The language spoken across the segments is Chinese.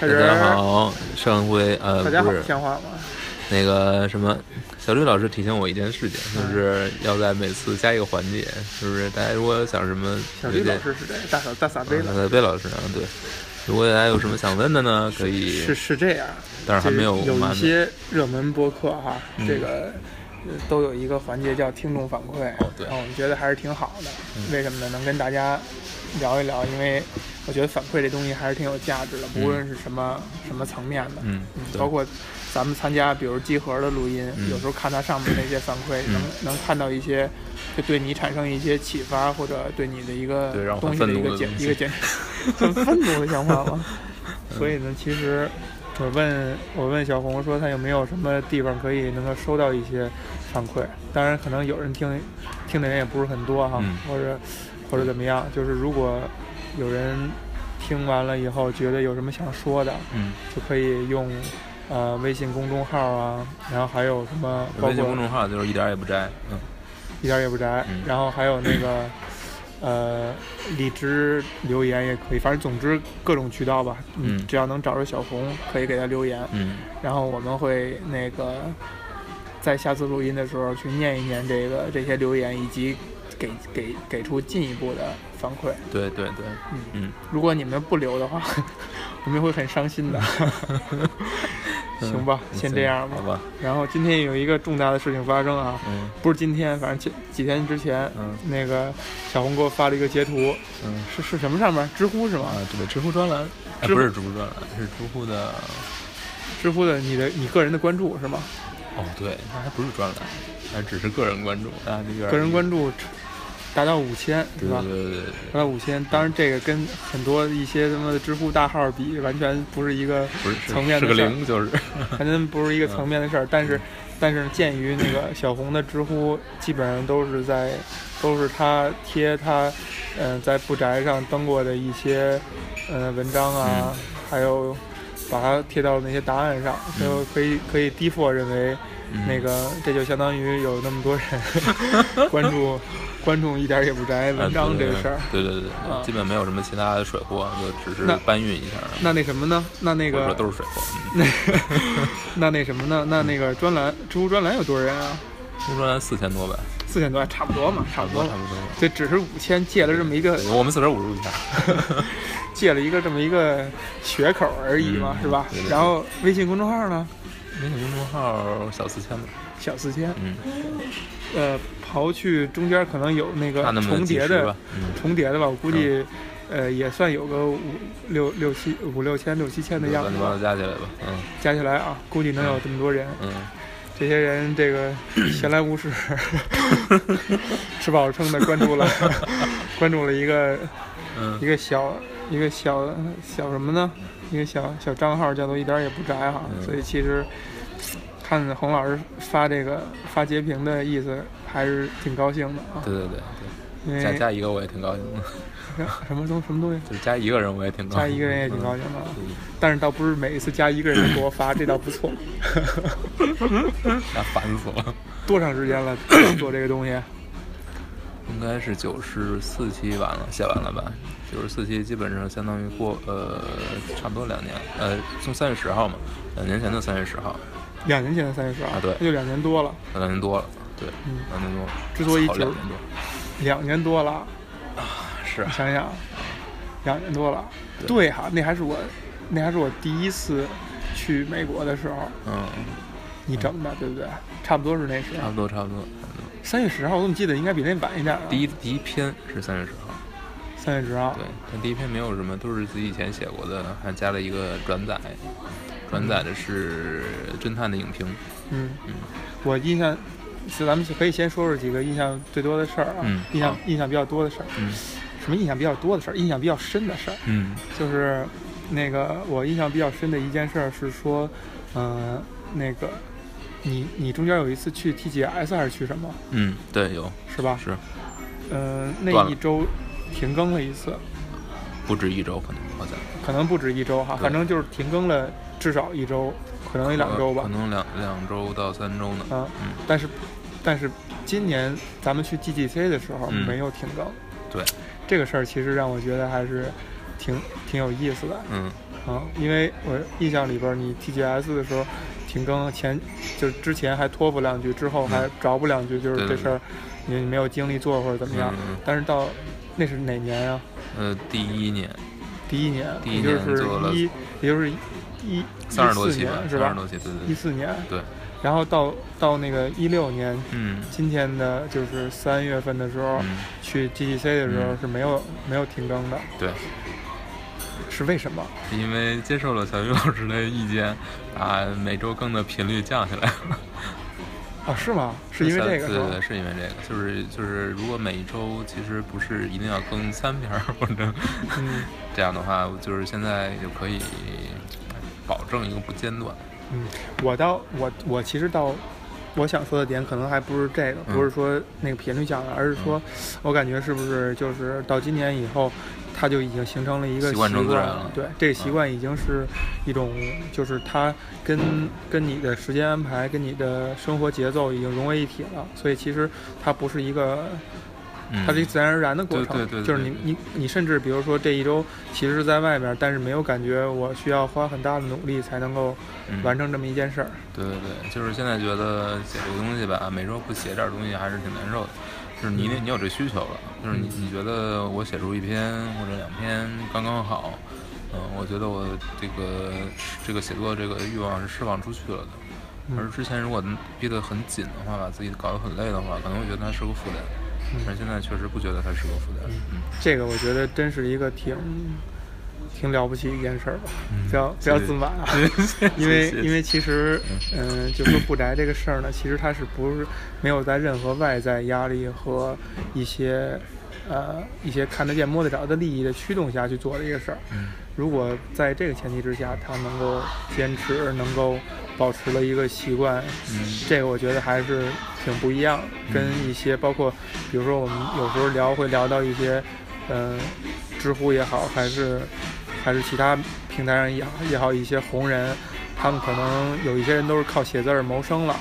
大家好，上回呃大家好不是，像话吗？那个什么，小绿老师提醒我一件事情，就是要在每次加一个环节，是不是？大家如果想什么小绿老师是这个大嫂大撒杯了，呃贝老师啊，对。如果大家有什么想问的呢，可以是，是这样，但是还没有有一些热门播客哈，嗯这个呃都有一个环节叫听众反馈，哦对我们觉得还是挺好的。嗯为什么呢？能跟大家聊一聊，因为我觉得反馈这东西还是挺有价值的，不论是什么、什么层面的，嗯，对。包括咱们参加，比如集合的录音，嗯。有时候看它上面那些反馈，嗯。能能看到一些，就对你产生一些启发，或者对你的一个东西的一个检一个检，很愤怒的想法吗？所以呢，其实我问我问小红说，他有没有什么地方可以能够收到一些反馈？当然，可能有人听听的人也不是很多哈，嗯。或者或者怎么样。就是如果有人听完了以后觉得有什么想说的，嗯，就可以用呃微信公众号啊，然后还有什么包微信公众号就是一点也不摘，嗯一点也不摘，嗯然后还有那个呃荔枝留言也可以，反正总之各种渠道吧，嗯只要能找着小红，可以给他留言，嗯然后我们会那个在下次录音的时候去念一念这个这些留言，以及给给给出进一步的反馈。对对对，嗯，嗯，如果你们不留的话，我们会很伤心的。行吧，嗯先这样吧好。吧，然后今天有一个重大的事情发生啊，嗯不是今天，反正几几天之前，嗯那个小红给我发了一个截图，嗯。是是什么上面？知乎是吗啊？，对，知乎专栏，哎不是知乎专栏，是知乎的。知乎的你的你个人的关注是吗？哦，对，那还不是专栏，还只是个人关注啊，那个个人关注达到五千对吧？对对对对，达到五千，当然这个跟很多一些什么知乎大号比，完全不是一个层面的事儿是个零，就是完全不是一个层面的事儿。但是，但是鉴于那个小红的知乎基本上都是在，都是他贴他，嗯、在布宅上登过的一些，呃，文章啊，还有把它贴到那些答案上，嗯就可以可以 default 认为那个这就相当于有那么多人 关注观众一点也不宅文章这个事儿。对对对对啊，基本没有什么其他的水货，就只是搬运一下，那那什么呢？那那个都是水货。嗯 那那什么呢？那那个专栏知乎专栏有多少人啊？知乎专栏四千多呗，四千多，差不多嘛，差不多差。不多。这只是五千借了这么一个我们自个儿捂住一下，借了一个这么一个血口而已嘛，嗯是吧对对？对然后微信公众号呢，微信公众号小四千吧，小四千，嗯，呃，刨去中间可能有那个重叠的重叠的吧，我估计，呃，也算有个五六六七五六千六七千的样子吧加起来吧，嗯。加起来啊，估计能有这么多人。嗯，这些人这个 闲来无事，吃饱了撑的关注了关注了一个嗯。一个小一个小小什么呢？一个小小账号叫做一点儿也不宅哈，嗯所以其实看洪老师发这个发截屏的意思还是挺高兴的啊，对对对对，加为加一个我也挺高兴的，什么东什么东西。就是加一个人我也挺高兴的，加一个人也挺高兴的，但是倒不是每一次加一个人都给我发，这倒不错。那烦死了。多长时间了 做这个东西？应该是九十四期完了，写完了吧？九十四期基本上相当于过呃，差不多两年，呃，从三月十号嘛，两年前的三月十号，两年前的三月十号，啊对那就两年多了。两年多了，对，嗯两年多了。之所以九两年多，两年多了，是啊，想想，两年多了。对对哈，那还是我，那还是我第一次去美国的时候，嗯，你整的，对不对？差不多是那时候差不。多，差不多，差不多。三月十号，我怎么记得应该比那晚一点啊？第一第一篇是三月十号，三月十号对，，但第一篇没有什么，都是自己以前写过的，还加了一个转载，转载的是侦探的影评，嗯嗯，我印象，是咱们可以先说说几个印象最多的事儿啊，嗯印象好印象比较多的事儿。嗯什么印象比较多的事儿？印象比较深的事儿，嗯就是那个我印象比较深的一件事儿是说，呃，那个你你中间有一次去 TGS 还是去什么，嗯，对，有是吧？是嗯、那一周停更了一次，不止一周，可能好像。可能不止一周哈，反正就是停更了至少一周，可能一两周吧。可。能两两周到三周呢。啊，嗯。但是但是今年咱们去 GGC 的时候嗯。没有停更，对，这个事儿其实让我觉得还是挺挺有意思的。嗯。啊，因为我印象里边，你 TGS 的时候停更前，就是之前还托付两句，之后还找补两句，就是这事儿你没有精力做或者怎么样。但是到那是哪年呀？呃，第一年。第一年，第一年做了，也就是一三十多期是吧？三十多期，对对。一四年。对。然后到到那个一六年，嗯，今天的就是三月份的时候，去 GTC 的时候是没有没有停更的。对。是为什么？因为接受了小鱼老师的意见，把每周更的频率降下来了。啊，是吗？是因为这个？对是因为这个。就是就是，如果每一周其实不是一定要更三篇或者 这样的话，就是现在就可以保证一个不间断。嗯，我倒我我其实到我想说的点，可能还不是这个，不是说那个频率降了，而是说我感觉是不是就是到今年以后。他就已经形成了一个习惯了，对这个习惯已经是一种，就是它跟跟你的时间安排、跟你的生活节奏已经融为一体了。所以其实它不是一个，它是一个自然而然的过程。就是你你你甚至比如说这一周其实是在外面，但是没有感觉我需要花很大的努力才能够完成这么一件事儿。对对对，就是现在觉得写这个东西吧，每周不写点东西还是挺难受的。就是你你有这需求了，就是你你觉得我写出一篇或者两篇刚刚好，嗯，我觉得我这个这个写作这个欲望是释放出去了的。而之前如果逼得很紧的话，把自己搞得很累的话，可能会觉得它是个负担。但现在确实不觉得它是个负担。嗯，这个我觉得真是一个挺。挺了不起一件事儿吧，不要不要自满啊！因为因为其实，嗯，就说不宅这个事儿呢，其实它是不是没有在任何外在压力和一些呃一些看得见摸得着的利益的驱动下去做的一个事儿。如果在这个前提之下，他能够坚持，能够保持了一个习惯，这个我觉得还是挺不一样。跟一些包括，比如说我们有时候聊会聊到一些，嗯，知乎也好，还是。还是其他平台上也也好，一些红人，他们可能有一些人都是靠写字儿谋生了。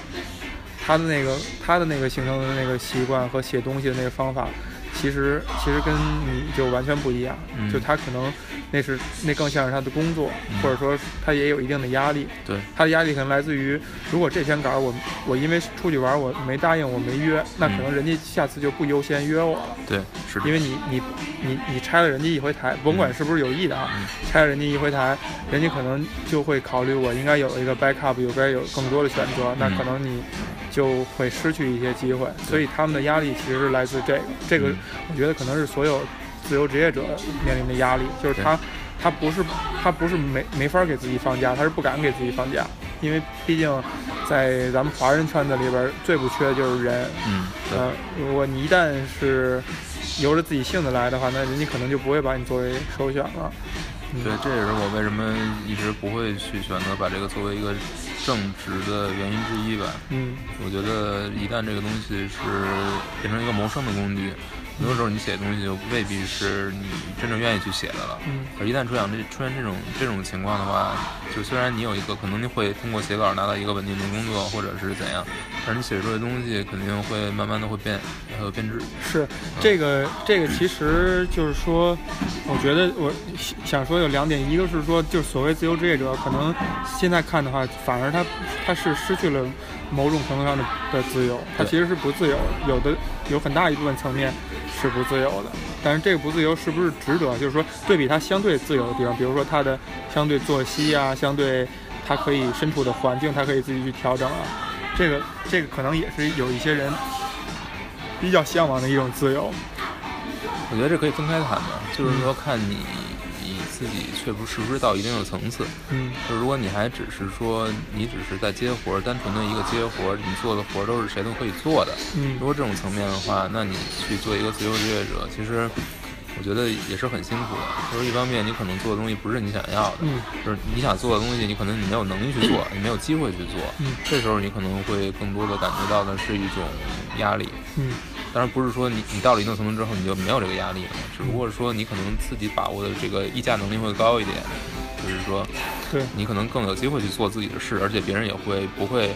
他的那个他的那个形成的那个习惯和写东西的那个方法。其实其实跟你就完全不一样，就他可能那是那更像是他的工作，或者说他也有一定的压力。对，他的压力可能来自于，如果这篇稿我我因为出去玩我没答应我没约，那可能人家下次就不优先约我了。对，是因为你你你你拆了人家一回台，甭管是不是有意的啊，拆了人家一回台，人家可能就会考虑我应该有一个 backup，有该有更多的选择，那可能你。就会失去一些机会，所以他们的压力其实是来自这个。这个我觉得可能是所有自由职业者面临的压力，就是他他不是他不是没没法给自己放假，他是不敢给自己放假，因为毕竟在咱们华人圈子里边最不缺的就是人。嗯，呃，如果你一旦是由着自己性子来的话，那人家可能就不会把你作为首选了。对，这也是我为什么一直不会去选择把这个作为一个。正直的原因之一吧。嗯，我觉得一旦这个东西是变成一个谋生的工具。很多时候你写的东西就未必是你真正愿意去写的了，而一旦出现这出现这种这种情况的话，就虽然你有一个可能你会通过写稿拿到一个稳定的工作或者是怎样，但是你写出来的东西肯定会慢慢的会变，会变质。是这个这个其实就是说，我觉得我想说有两点，一个是说就是所谓自由职业者，可能现在看的话，反而他他是失去了某种程度上的的自由，他其实是不自由，有的有很大一部分层面。是不自由的，但是这个不自由是不是值得？就是说，对比它相对自由的地方，比如说它的相对作息啊，相对它可以身处的环境，它可以自己去调整啊。这个这个可能也是有一些人比较向往的一种自由。我觉得这可以分开谈的，就是说看你。自己却不是不是到一定的层次，嗯，就如果你还只是说你只是在接活儿，单纯的一个接活儿，你做的活儿都是谁都可以做的，嗯，如果这种层面的话，那你去做一个自由职业者，其实我觉得也是很辛苦的。就是一方面你可能做的东西不是你想要的，嗯，就是你想做的东西，你可能你没有能力去做，你没有机会去做，嗯，这时候你可能会更多的感觉到的是一种压力，嗯。当然不是说你你到了一定层次之后你就没有这个压力了，只不过是说你可能自己把握的这个议价能力会高一点，就是说，对，你可能更有机会去做自己的事，而且别人也会不会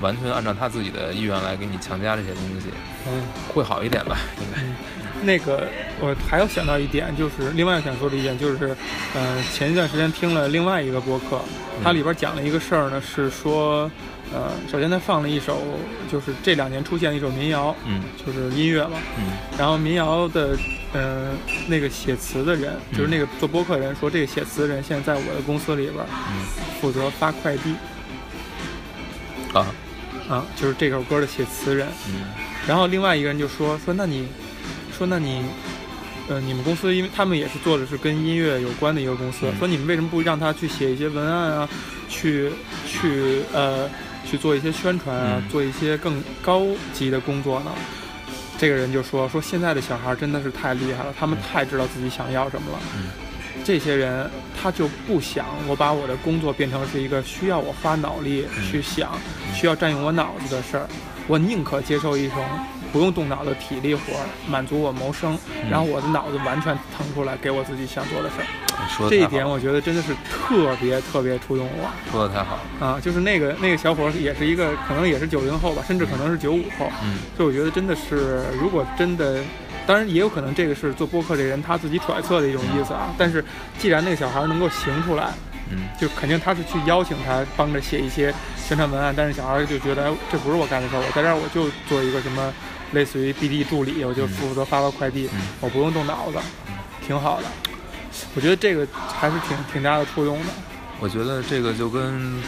完全按照他自己的意愿来给你强加这些东西，嗯，会好一点吧，应该。那个我还要想到一点，就是另外想说的一点就是，嗯、前一段时间听了另外一个播客，它里边讲了一个事儿呢，是说，呃，首先他放了一首，就是这两年出现的一首民谣，嗯。就是音乐嘛，嗯。然后民谣的，呃，那个写词的人，就是那个做播客的人说，这个写词的人现在在我的公司里边嗯。负责发快递，啊啊，就是这首歌的写词人。嗯然后另外一个人就说说，那你说那你，呃，你们公司因为他们也是做的是跟音乐有关的一个公司，嗯说你们为什么不让他去写一些文案啊，去去呃去做一些宣传啊，嗯做一些更高级的工作呢？这个人就说说现在的小孩真的是太厉害了，他们太知道自己想要什么了。嗯这些人他就不想我把我的工作变成是一个需要我花脑力嗯。去想、需要占用我脑子的事儿，我宁可接受一种不用动脑的体力活儿，满足我谋生，嗯。然后我的脑子完全腾出来给我自己想做的事儿。说这一点我觉得真的是特别特别触动我。说的太好。了，啊！就是那个那个小伙儿也是一个可能也是九零后吧，甚至可能是九五后，嗯。所以我觉得真的是，如果真的，当然也有可能这个是做播客这人他自己揣测的一种意思啊。但是既然那个小孩能够行出来，嗯就肯定他是去邀请他帮着写一些宣传文案，但是小孩就觉得哎这不是我干的事儿，我在这儿我就做一个什么类似于 BD 助理，我就负责发发快递，嗯我不用动脑子，挺好的。我觉得这个还是挺挺大的触动的。我觉得这个就跟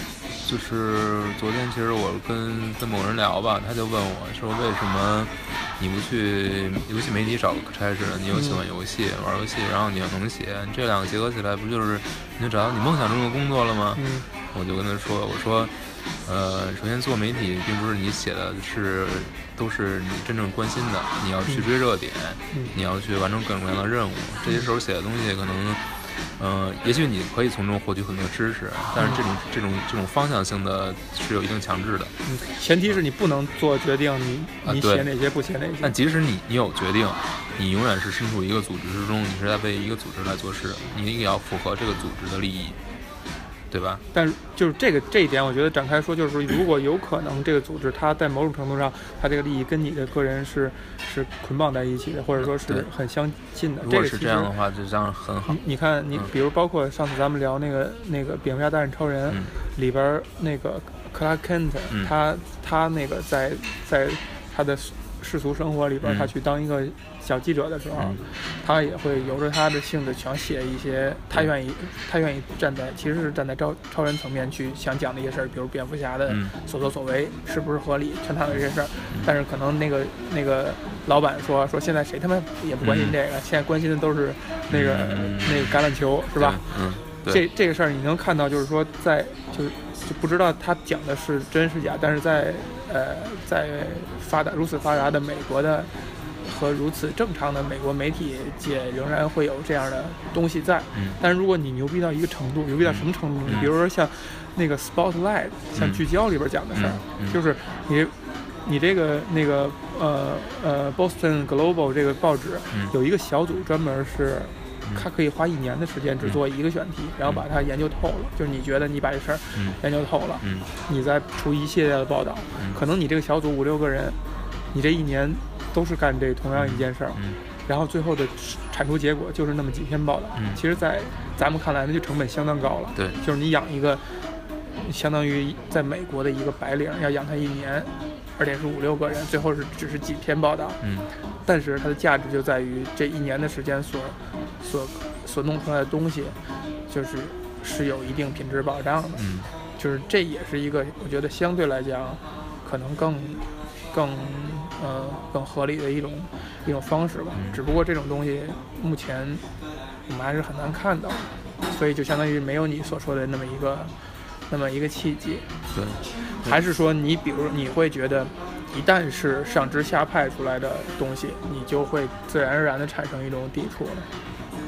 就是昨天，其实我跟跟某人聊吧，他就问我说，为什么你不去游戏媒体找个差事呢？你又喜欢游戏，玩游戏，然后你又能写，这两个结合起来，不就是你就找到你梦想中的工作了吗？嗯我就跟他说，我说，呃，首先做媒体并不是你写的是都是你真正关心的，你要去追热点，嗯你要去完成各种各样的任务。这些时候写的东西可能，呃，也许你可以从中获取很多知识，但是这种这种这种方向性的是有一定强制的。嗯，前提是你不能做决定，你你写哪些不写哪些。但即使你你有决定，你永远是身处一个组织之中，你是在为一个组织来做事，你也要符合这个组织的利益，对吧？但是就是这个这一点，我觉得展开说，就是说，如果有可能这个组织它在某种程度上，它这个利益跟你的个人是是捆绑在一起的，或者说是很相近的。如果是这个其实这样的话，这这样很好你。看，你嗯比如包括上次咱们聊那个那个《蝙蝠侠大战超人》嗯里边儿那个克拉 Kent，、嗯他他那个在在他的世世俗生活里边他去当一个小记者的时候，嗯。他也会由着他的性子想写一些他愿意他愿意站在其实是站在超超人层面去想讲的一些事儿，比如蝙蝠侠的嗯。所作所为是不是合理，全他的这些事儿。但是可能那个那个老板说说现在谁他妈也不关心这个，现在关心的都是那个、嗯。那个橄榄球是吧？嗯，这这个事儿你能看到，就是说在就是就不知道他讲的是真是假，但是在呃在发达如此发达的美国的和如此正常的美国媒体界，仍然会有这样的东西在。嗯但是如果你牛逼到一个程度，牛逼到什么程度呢？嗯比如说像那个 Spotlight，像嗯聚焦里边讲的事儿，就是你你这个那个呃呃 Boston Global 这个报纸、嗯有一个小组专门是。嗯。他可以花一年的时间只做一个选题，然后把它研究透了。就是你觉得你把这事儿嗯。研究透了，嗯。你再出一系列的报道，嗯。可能你这个小组五六个人，你这一年都是干这同样一件事儿，嗯。然后最后的产出结果就是那么几篇报道。嗯。其实，在咱们看来，那就成本相当高了。对，就是你养一个，相当于在美国的一个白领，要养他一年，而且是五六个人，最后是只是几篇报道，嗯但是它的价值就在于这一年的时间所所所弄出来的东西，就是是有一定品质保障的。嗯就是这也是一个我觉得相对来讲，可能更更呃更合理的一种一种方式吧。嗯只不过这种东西目前我们还是很难看到，所以就相当于没有你所说的那么一个那么一个契机。对，还是说你比如你会觉得，一旦是上知下派出来的东西，你就会自然而然的产生一种抵触呢？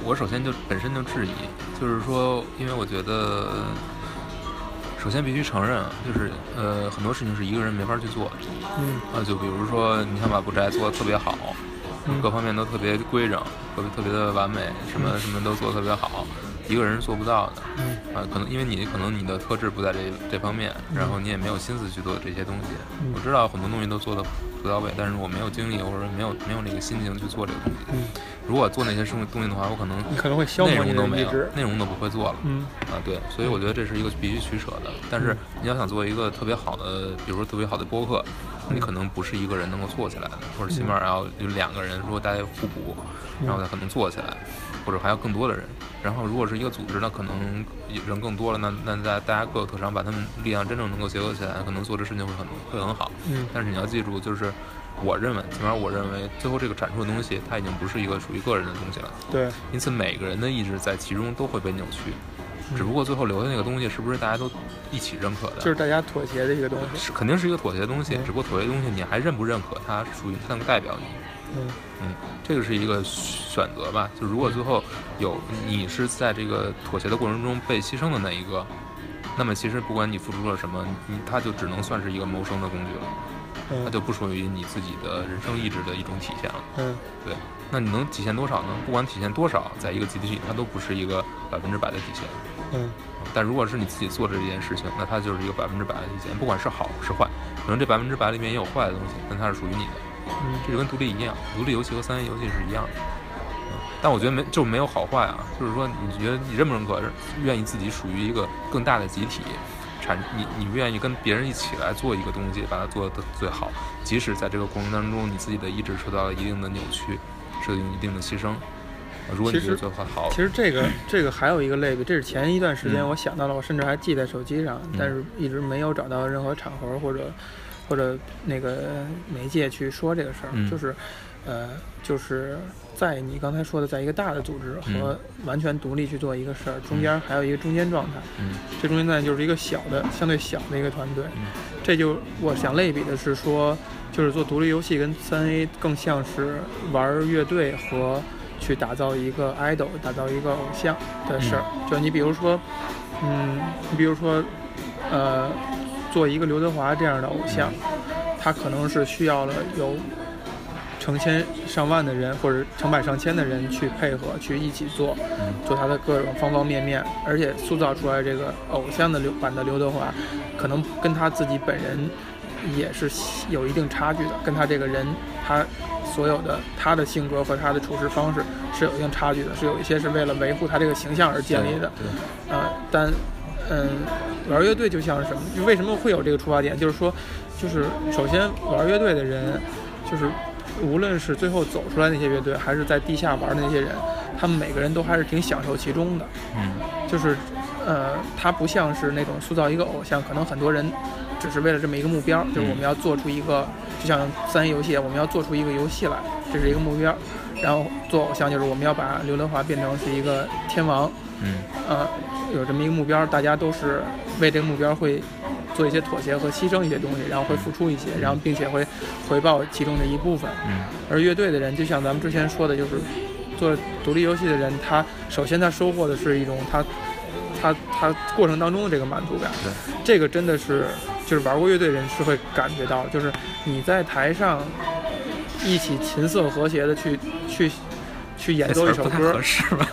我首先就本身就质疑，就是说，因为我觉得，首先必须承认啊，就是呃，很多事情是一个人没法去做的嗯啊。就比如说，你想把布宅做得特别好，嗯各方面都特别规整，特别特别的完美，什么什么都做得特别好，一个人是做不到的。嗯啊，可能因为你可能你的特质不在这这方面，然后你也没有心思去做这些东西。嗯我知道很多东西都做的不到位，但是我没有精力或者没有没有那个心情去做这个东西。嗯，如果做那些东东西的话，我可能你可能会消内磨你容都没有。内容都不会做了。嗯啊，对，所以我觉得这是一个必须取舍的。但是你要想做一个特别好的，比如说特别好的播客，你可能不是一个人能够做起来的，或者起码要有两个人，如果大家互补，然后才可能做起来，或者还要更多的人。然后如果是一个组织，那可能人更多了，那那大大家各有特长，把他们力量真正能够结合起来，可能做这事情会很会很好。嗯但是你要记住，就是我认为，起码我认为，最后这个产出的东西，它已经不是一个属于个人的东西了。对，因此每个人的意志在其中都会被扭曲，只不过最后留下那个东西是不是大家都一起认可的？就是大家妥协的一个东西。是肯定是一个妥协的东西，嗯只不过妥协的东西你还认不认可它属于它能代表你？嗯嗯，这个是一个选择吧。就如果最后有你是在这个妥协的过程中被牺牲的那一个，那么其实不管你付出了什么，你它就只能算是一个谋生的工具了，它嗯就不属于你自己的人生意志的一种体现了。嗯对，那你能体现多少呢？不管体现多少，在一个集体里，它都不是一个百分之百的体现。嗯但如果是你自己做的这件事情，那它就是一个百分之百的意见，不管是好是坏，可能这百分之百里面也有坏的东西，但它是属于你的。嗯这就跟独立一样，独立游戏和三 A 游戏是一样的。嗯，但我觉得没就没有好坏啊，就是说你觉得你认不认可，愿意自己属于一个更大的集体，产你你愿意跟别人一起来做一个东西，把它做得最好，即使在这个过程当中你自己的意志受到了一定的扭曲，受到一定的牺牲。呃如果你其实觉得最后好，其实这个这个还有一个类比，这是前一段时间嗯。我想到了，我甚至还记在手机上，但是一直没有找到任何场合或者或者那个媒介去说这个事儿，嗯。就是呃就是在你刚才说的，在一个大的组织和完全独立去做一个事儿，中间还有一个中间状态，嗯。这中间状态就是一个小的相对小的一个团队，嗯。这就我想类比的是说，就是做独立游戏跟三 A 更像是玩乐队和去打造一个 idol、打造一个偶像的事儿。就你比如说，嗯，你比如说，呃，做一个刘德华这样的偶像，他可能是需要了有成千上万的人或者成百上千的人去配合，去一起做，做他的各种方方面面，而且塑造出来这个偶像的刘版的刘德华，可能跟他自己本人也是有一定差距的，跟他这个人他所有的他的性格和他的处事方式是有一定差距的，是有一些是为了维护他这个形象而建立的，对，啊、但嗯，玩乐队就像是什么？就为什么会有这个出发点？就是说，就是首先玩乐队的人，就是无论是最后走出来那些乐队，还是在地下玩的那些人，他们每个人都还是挺享受其中的。嗯就是，呃，他不像是那种塑造一个偶像，可能很多人只是为了这么一个目标，就是我们要做出一个，就像三 A 游戏，我们要做出一个游戏来，这是一个目标。然后做偶像就是我们要把刘德华变成是一个天王，嗯呃，有这么一个目标，大家都是为这个目标会做一些妥协和牺牲一些东西，然后会付出一些，然后并且会回报其中的一部分。嗯而乐队的人，就像咱们之前说的，就是做独立游戏的人，他首先他收获的是一种他他他过程当中的这个满足感。对，这个真的是就是玩过乐队的人是会感觉到，就是你在台上一起琴瑟和谐的去去去演奏一首歌这词儿不太合，适吧？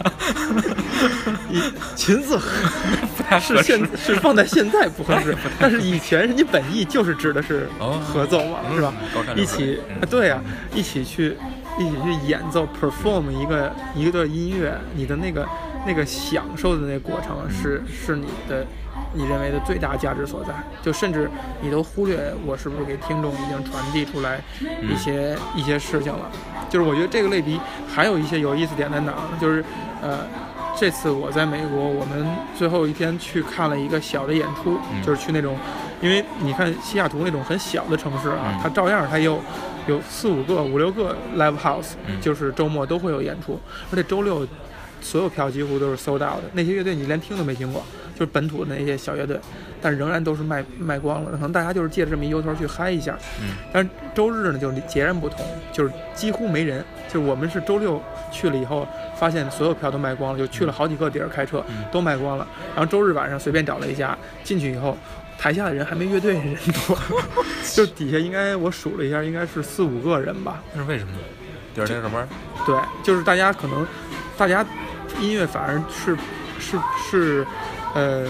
一琴瑟和是现。是放在现在不 合适，但是以前人家本意就是指的是哦合奏嘛，是吧？一起对呀、一起去一起去演奏 perform 一个一个音乐，你的那个那个享受的那个过程是是你的你认为的最大价值所在，就甚至你都忽略我是不是给听众已经传递出来一些、一些事情了。就是我觉得这个类比还有一些有意思点在哪儿呢？就是呃。这次我在美国，我们最后一天去看了一个小的演出，嗯就是去那种，因为你看西雅图那种很小的城市啊，嗯它照样它有有四五个、五六个 live house，、嗯就是周末都会有演出，而且周六所有票几乎都是 sold out 的。那些乐队你连听都没听过，就是本土的那些小乐队，但仍然都是卖卖光了。可能大家就是借着这么一由头去嗨一下。嗯但是周日呢就截然不同，就是几乎没人。就是我们是周六去了以后，发现所有票都卖光了，就去了好几个地儿开车嗯都卖光了。然后周日晚上随便找了一家，进去以后。台下的人还没乐队人多，就底下应该我数了一下，应该是四五个人吧。那是为什么呢？第二天上班。对，就是大家可能，大家音乐反而是是是，呃，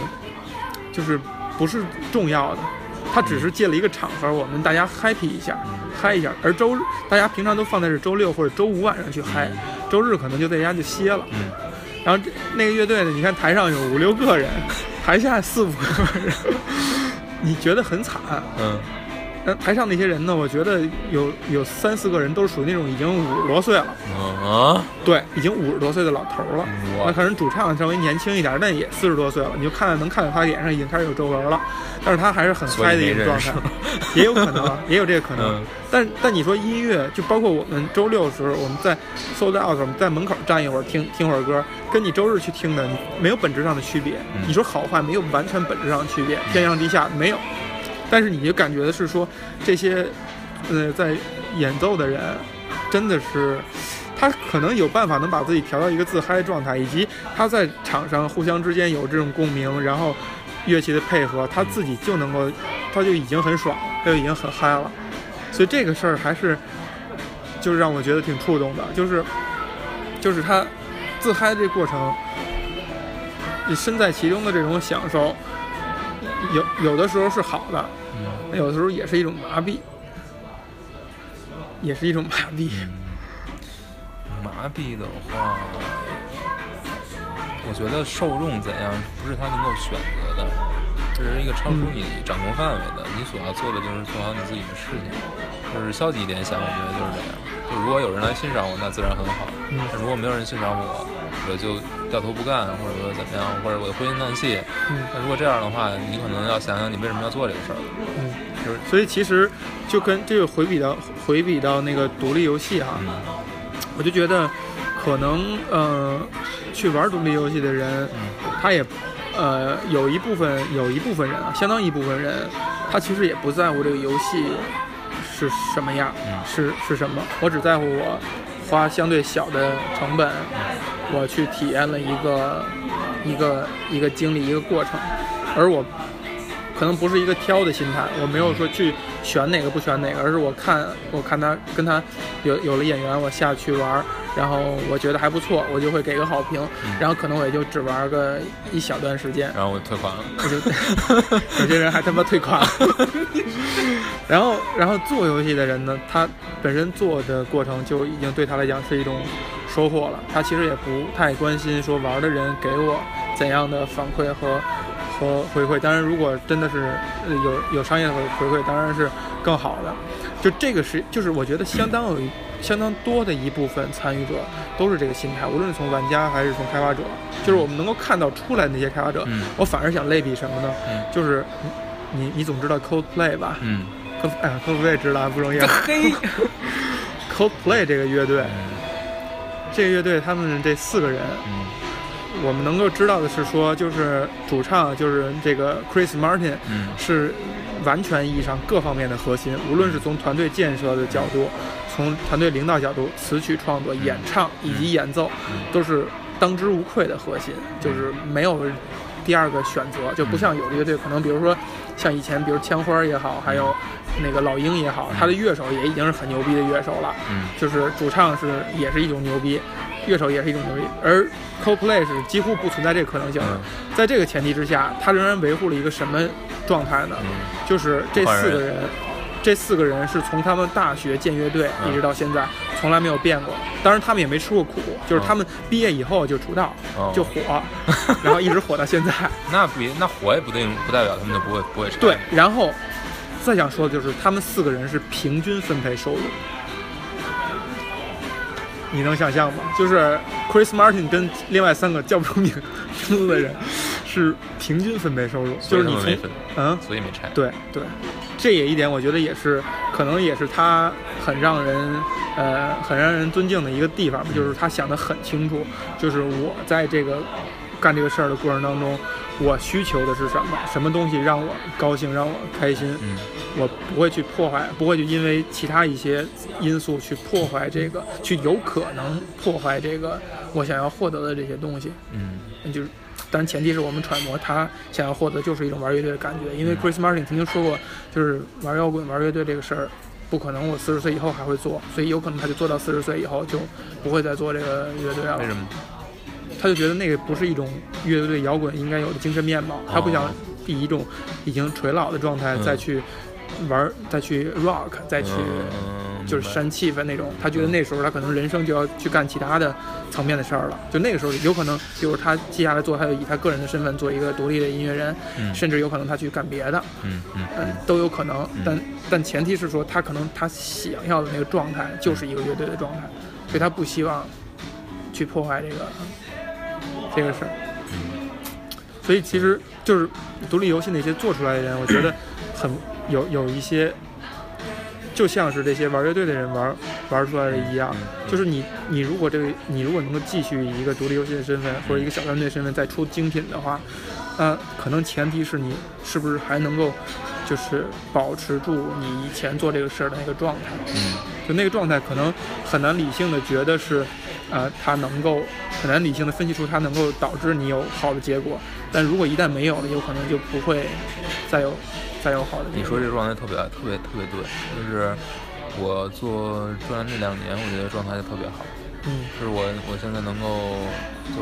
就是不是重要的，它只是借了一个场合，我们大家 happy 一下，嗨一下。而周日大家平常都放在是周六或者周五晚上去嗨，周日可能就在家就歇了。嗯。然后这那个乐队呢，你看台上有五六个人，台下四五个人，你觉得很惨。嗯。那台上那些人呢？我觉得有有三四个人都是属于那种已经五十多岁了。啊，对，已经五十多岁的老头了。那可能主唱稍微年轻一点，但也四十多岁了。你就看能看到他脸上已经开始有皱纹了，但是他还是很嗨的一个状态。也有可能，也有这个可能。但但你说音乐，就包括我们周六的时候，我们在 Sold Out，我们在门口站一会儿听听会儿歌，跟你周日去听的没有本质上的区别。你说好坏没有完全本质上的区别，天上地下没有。但是你就感觉的是说，这些，呃，在演奏的人，真的是，他可能有办法能把自己调到一个自嗨状态，以及他在场上互相之间有这种共鸣，然后乐器的配合，他自己就能够，他就已经很爽了，他就已经很嗨了。所以这个事儿还是，就是让我觉得挺触动的，就是，就是他自嗨这过程，你身在其中的这种享受。有有的时候是好的，有的时候也是一种麻痹，也是一种麻痹。麻痹的话，我觉得受众怎样不是他能够选择的，这是一个超出你掌控范围的。你所要做的就是做好你自己的事情。就是消极一点想，我觉得就是这样。就如果有人来欣赏我，那自然很好。但如果没有人欣赏我，我就掉头不干，或者说怎么样，或者我灰心丧气。嗯，那如果这样的话，你可能要想想你为什么要做这个事儿。嗯，就是，所以其实就跟这个回比到回比到那个独立游戏哈，我就觉得可能呃，去玩独立游戏的人，他也呃有一部分有一部分人啊，相当一部分人，他其实也不在乎这个游戏是什么样，是是什么，我只在乎我。花相对小的成本，我去体验了一个一个一个经历一个过程，而我可能不是一个挑的心态，我没有说去选哪个不选哪个，而是我看我看他跟他有有了演员，我下去玩，然后我觉得还不错，我就会给个好评，然后可能我也就只玩个一小段时间，然后我退款了，我 就有些人还他妈退款了。然后，然后做游戏的人呢，他本身做的过程就已经对他来讲是一种收获了。他其实也不太关心说玩的人给我怎样的反馈和和回馈。当然，如果真的是有有商业的回回馈，当然是更好的。就这个是，就是我觉得相当有相当多的一部分参与者都是这个心态，无论是从玩家还是从开发者，就是我们能够看到出来那些开发者，我反而想类比什么呢？就是你你总知道 Codeplay 吧？嗯。科哎呀，Coldplay 知道不容易。嘿，Coldplay 这个乐队，这个乐队他们这四个人，我们能够知道的是说，就是主唱就是这个 Chris Martin，是完全意义上各方面的核心，无论是从团队建设的角度，从团队领导角度，词曲创作、演唱以及演奏，都是当之无愧的核心，就是没有第二个选择，就不像有的乐队可能，比如说像以前，比如枪花也好，还有。那个老鹰也好，他的乐手也已经是很牛逼的乐手了，嗯，就是主唱是也是一种牛逼，乐手也是一种能力，而 CoPlay 是几乎不存在这个可能性的。在这个前提之下，他仍然维护了一个什么状态呢？就是这四个人，这四个人是从他们大学建乐队一直到现在从来没有变过。当然，他们也没吃过苦，就是他们毕业以后就出道就火，然后一直火到现在。那不，那火也不定不代表他们就不会不会成。对，然后。再想说的就是，他们四个人是平均分配收入，你能想象吗？就是 Chris Martin 跟另外三个叫不出名 字的人是平均分配收入，就是你从嗯，所以没拆。对对，这也一点，我觉得也是，可能也是他很让人呃很让人尊敬的一个地方，就是他想得很清楚，就是我在这个干这个事儿的过程当中。我需求的是什么？什么东西让我高兴，让我开心？嗯，我不会去破坏，不会去因为其他一些因素去破坏这个，去有可能破坏这个我想要获得的这些东西。嗯，就是，当然前提是我们揣摩他想要获得就是一种玩乐队的感觉。因为 Chris Martin 曾经说过，就是玩摇滚、玩乐队这个事儿，不可能我四十岁以后还会做，所以有可能他就做到四十岁以后就不会再做这个乐队了。为什么？他就觉得那个不是一种乐队摇滚应该有的精神面貌，他不想哦以一种已经垂老的状态嗯。再去玩，再去 rock，再去就是煽气氛那种。他觉得那时候他可能人生就要去干其他的层面的事儿了，就那个时候有可能，比如他接下来做，他就以他个人的身份做一个独立的音乐人，嗯。甚至有可能他去干别的，嗯嗯都有可能嗯。但但前提是说，他可能他想要的那个状态就是一个乐队的状态，所以他不希望去破坏这个这个事儿。嗯所以其实就是独立游戏那些做出来的人，我觉得很有有一些，就像是这些玩乐队的人玩玩出来的一样，嗯就是你你如果这个你如果能够继续以一个独立游戏的身份或者一个小团队的身份再出精品的话，那可能前提是你是不是还能够就是保持住你以前做这个事儿的那个状态。嗯就那个状态可能很难理性的觉得是，呃，它能够很难理性的分析出它能够导致你有好的结果，但如果一旦没有了，有可能就不会再有再有好的结果。你说这状态特别特别特别对，就是我做专栏这两年，我觉得状态就特别好。嗯就是我我现在能够就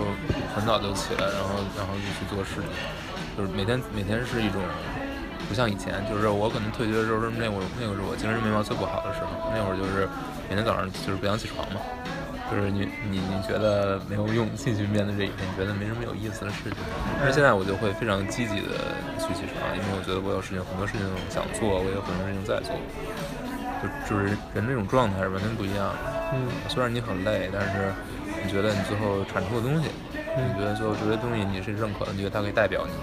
很早就起来，然后然后就去做事情，就是每天每天是一种不像以前，就是我可能退学的时候，那会儿那会儿是我精神面貌最不好的时候，那会儿就是每天早上就是不想起床嘛，就是你你你觉得没有勇气去面对这一天，你觉得没什么有意思的事情，但是现在我就会非常积极的去起床，因为我觉得我有事情很多事情想做，我也有很多事情在做，就就是人这种状态是完全不一样的。嗯。虽然你很累，但是你觉得你最后产出的东西，你嗯觉得最后这些东西你是认可的，你觉得它可以代表你，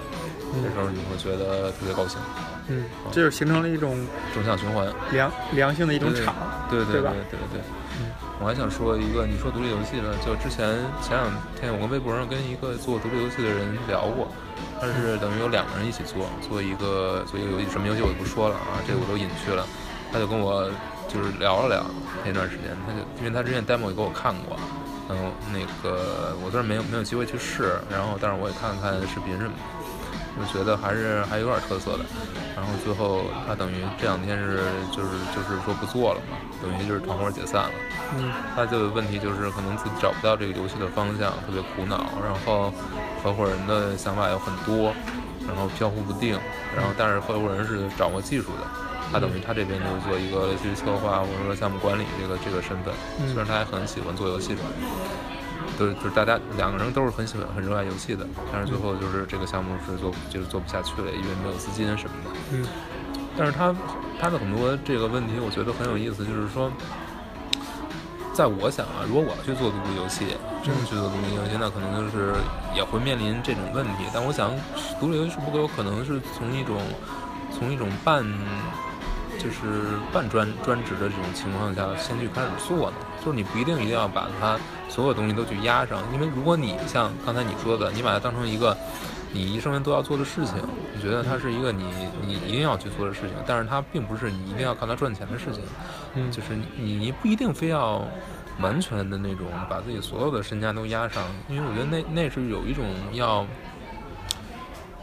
这时候你会觉得特别高兴，嗯，这就形成了一种正向循环。良良性的一种对场，对对对对吧？对对对。嗯我还想说一个，你说独立游戏了，就之前前两天我跟微博上跟一个做独立游戏的人聊过，他是等于有两个人一起做，做一个做一个游戏，什么游戏我就不说了啊，这个我都隐去了。他就跟我就是聊了聊那段时间，他就因为他之前 demo 也给我看过，然后那个我虽然没有没有机会去试，然后但是我也看了看视频什么的。就觉得还是还有点特色的，然后最后他等于这两天是就是就是说不做了嘛，等于就是团伙解散了。嗯他的问题就是可能自己找不到这个游戏的方向，特别苦恼，然后合伙人的想法有很多，然后飘忽不定，然后但是合伙人是掌握技术的，他等于他这边就是做一个类似于策划或者说项目管理这个这个身份，嗯虽然他还很喜欢做游戏吧。就是就是大家两个人都是很喜欢很热爱游戏的，但是最后就是这个项目是做就是做不下去了，因为没有资金什么的。嗯但是他他的很多这个问题，我觉得很有意思，就是说，在我想啊，如果我要去做独立游戏，真的去做独立游戏，那可能就是也会面临这种问题。但我想，独立游戏是不是有可能是从一种从一种半就是半专专职的这种情况下，先去开始做呢？就是你不一定一定要把它所有东西都去压上，因为如果你像刚才你说的，你把它当成一个你一生人都要做的事情，你觉得它是一个你你一定要去做的事情，但是它并不是你一定要靠它赚钱的事情，嗯就是你你不一定非要完全的那种把自己所有的身家都压上，因为我觉得那那是有一种要。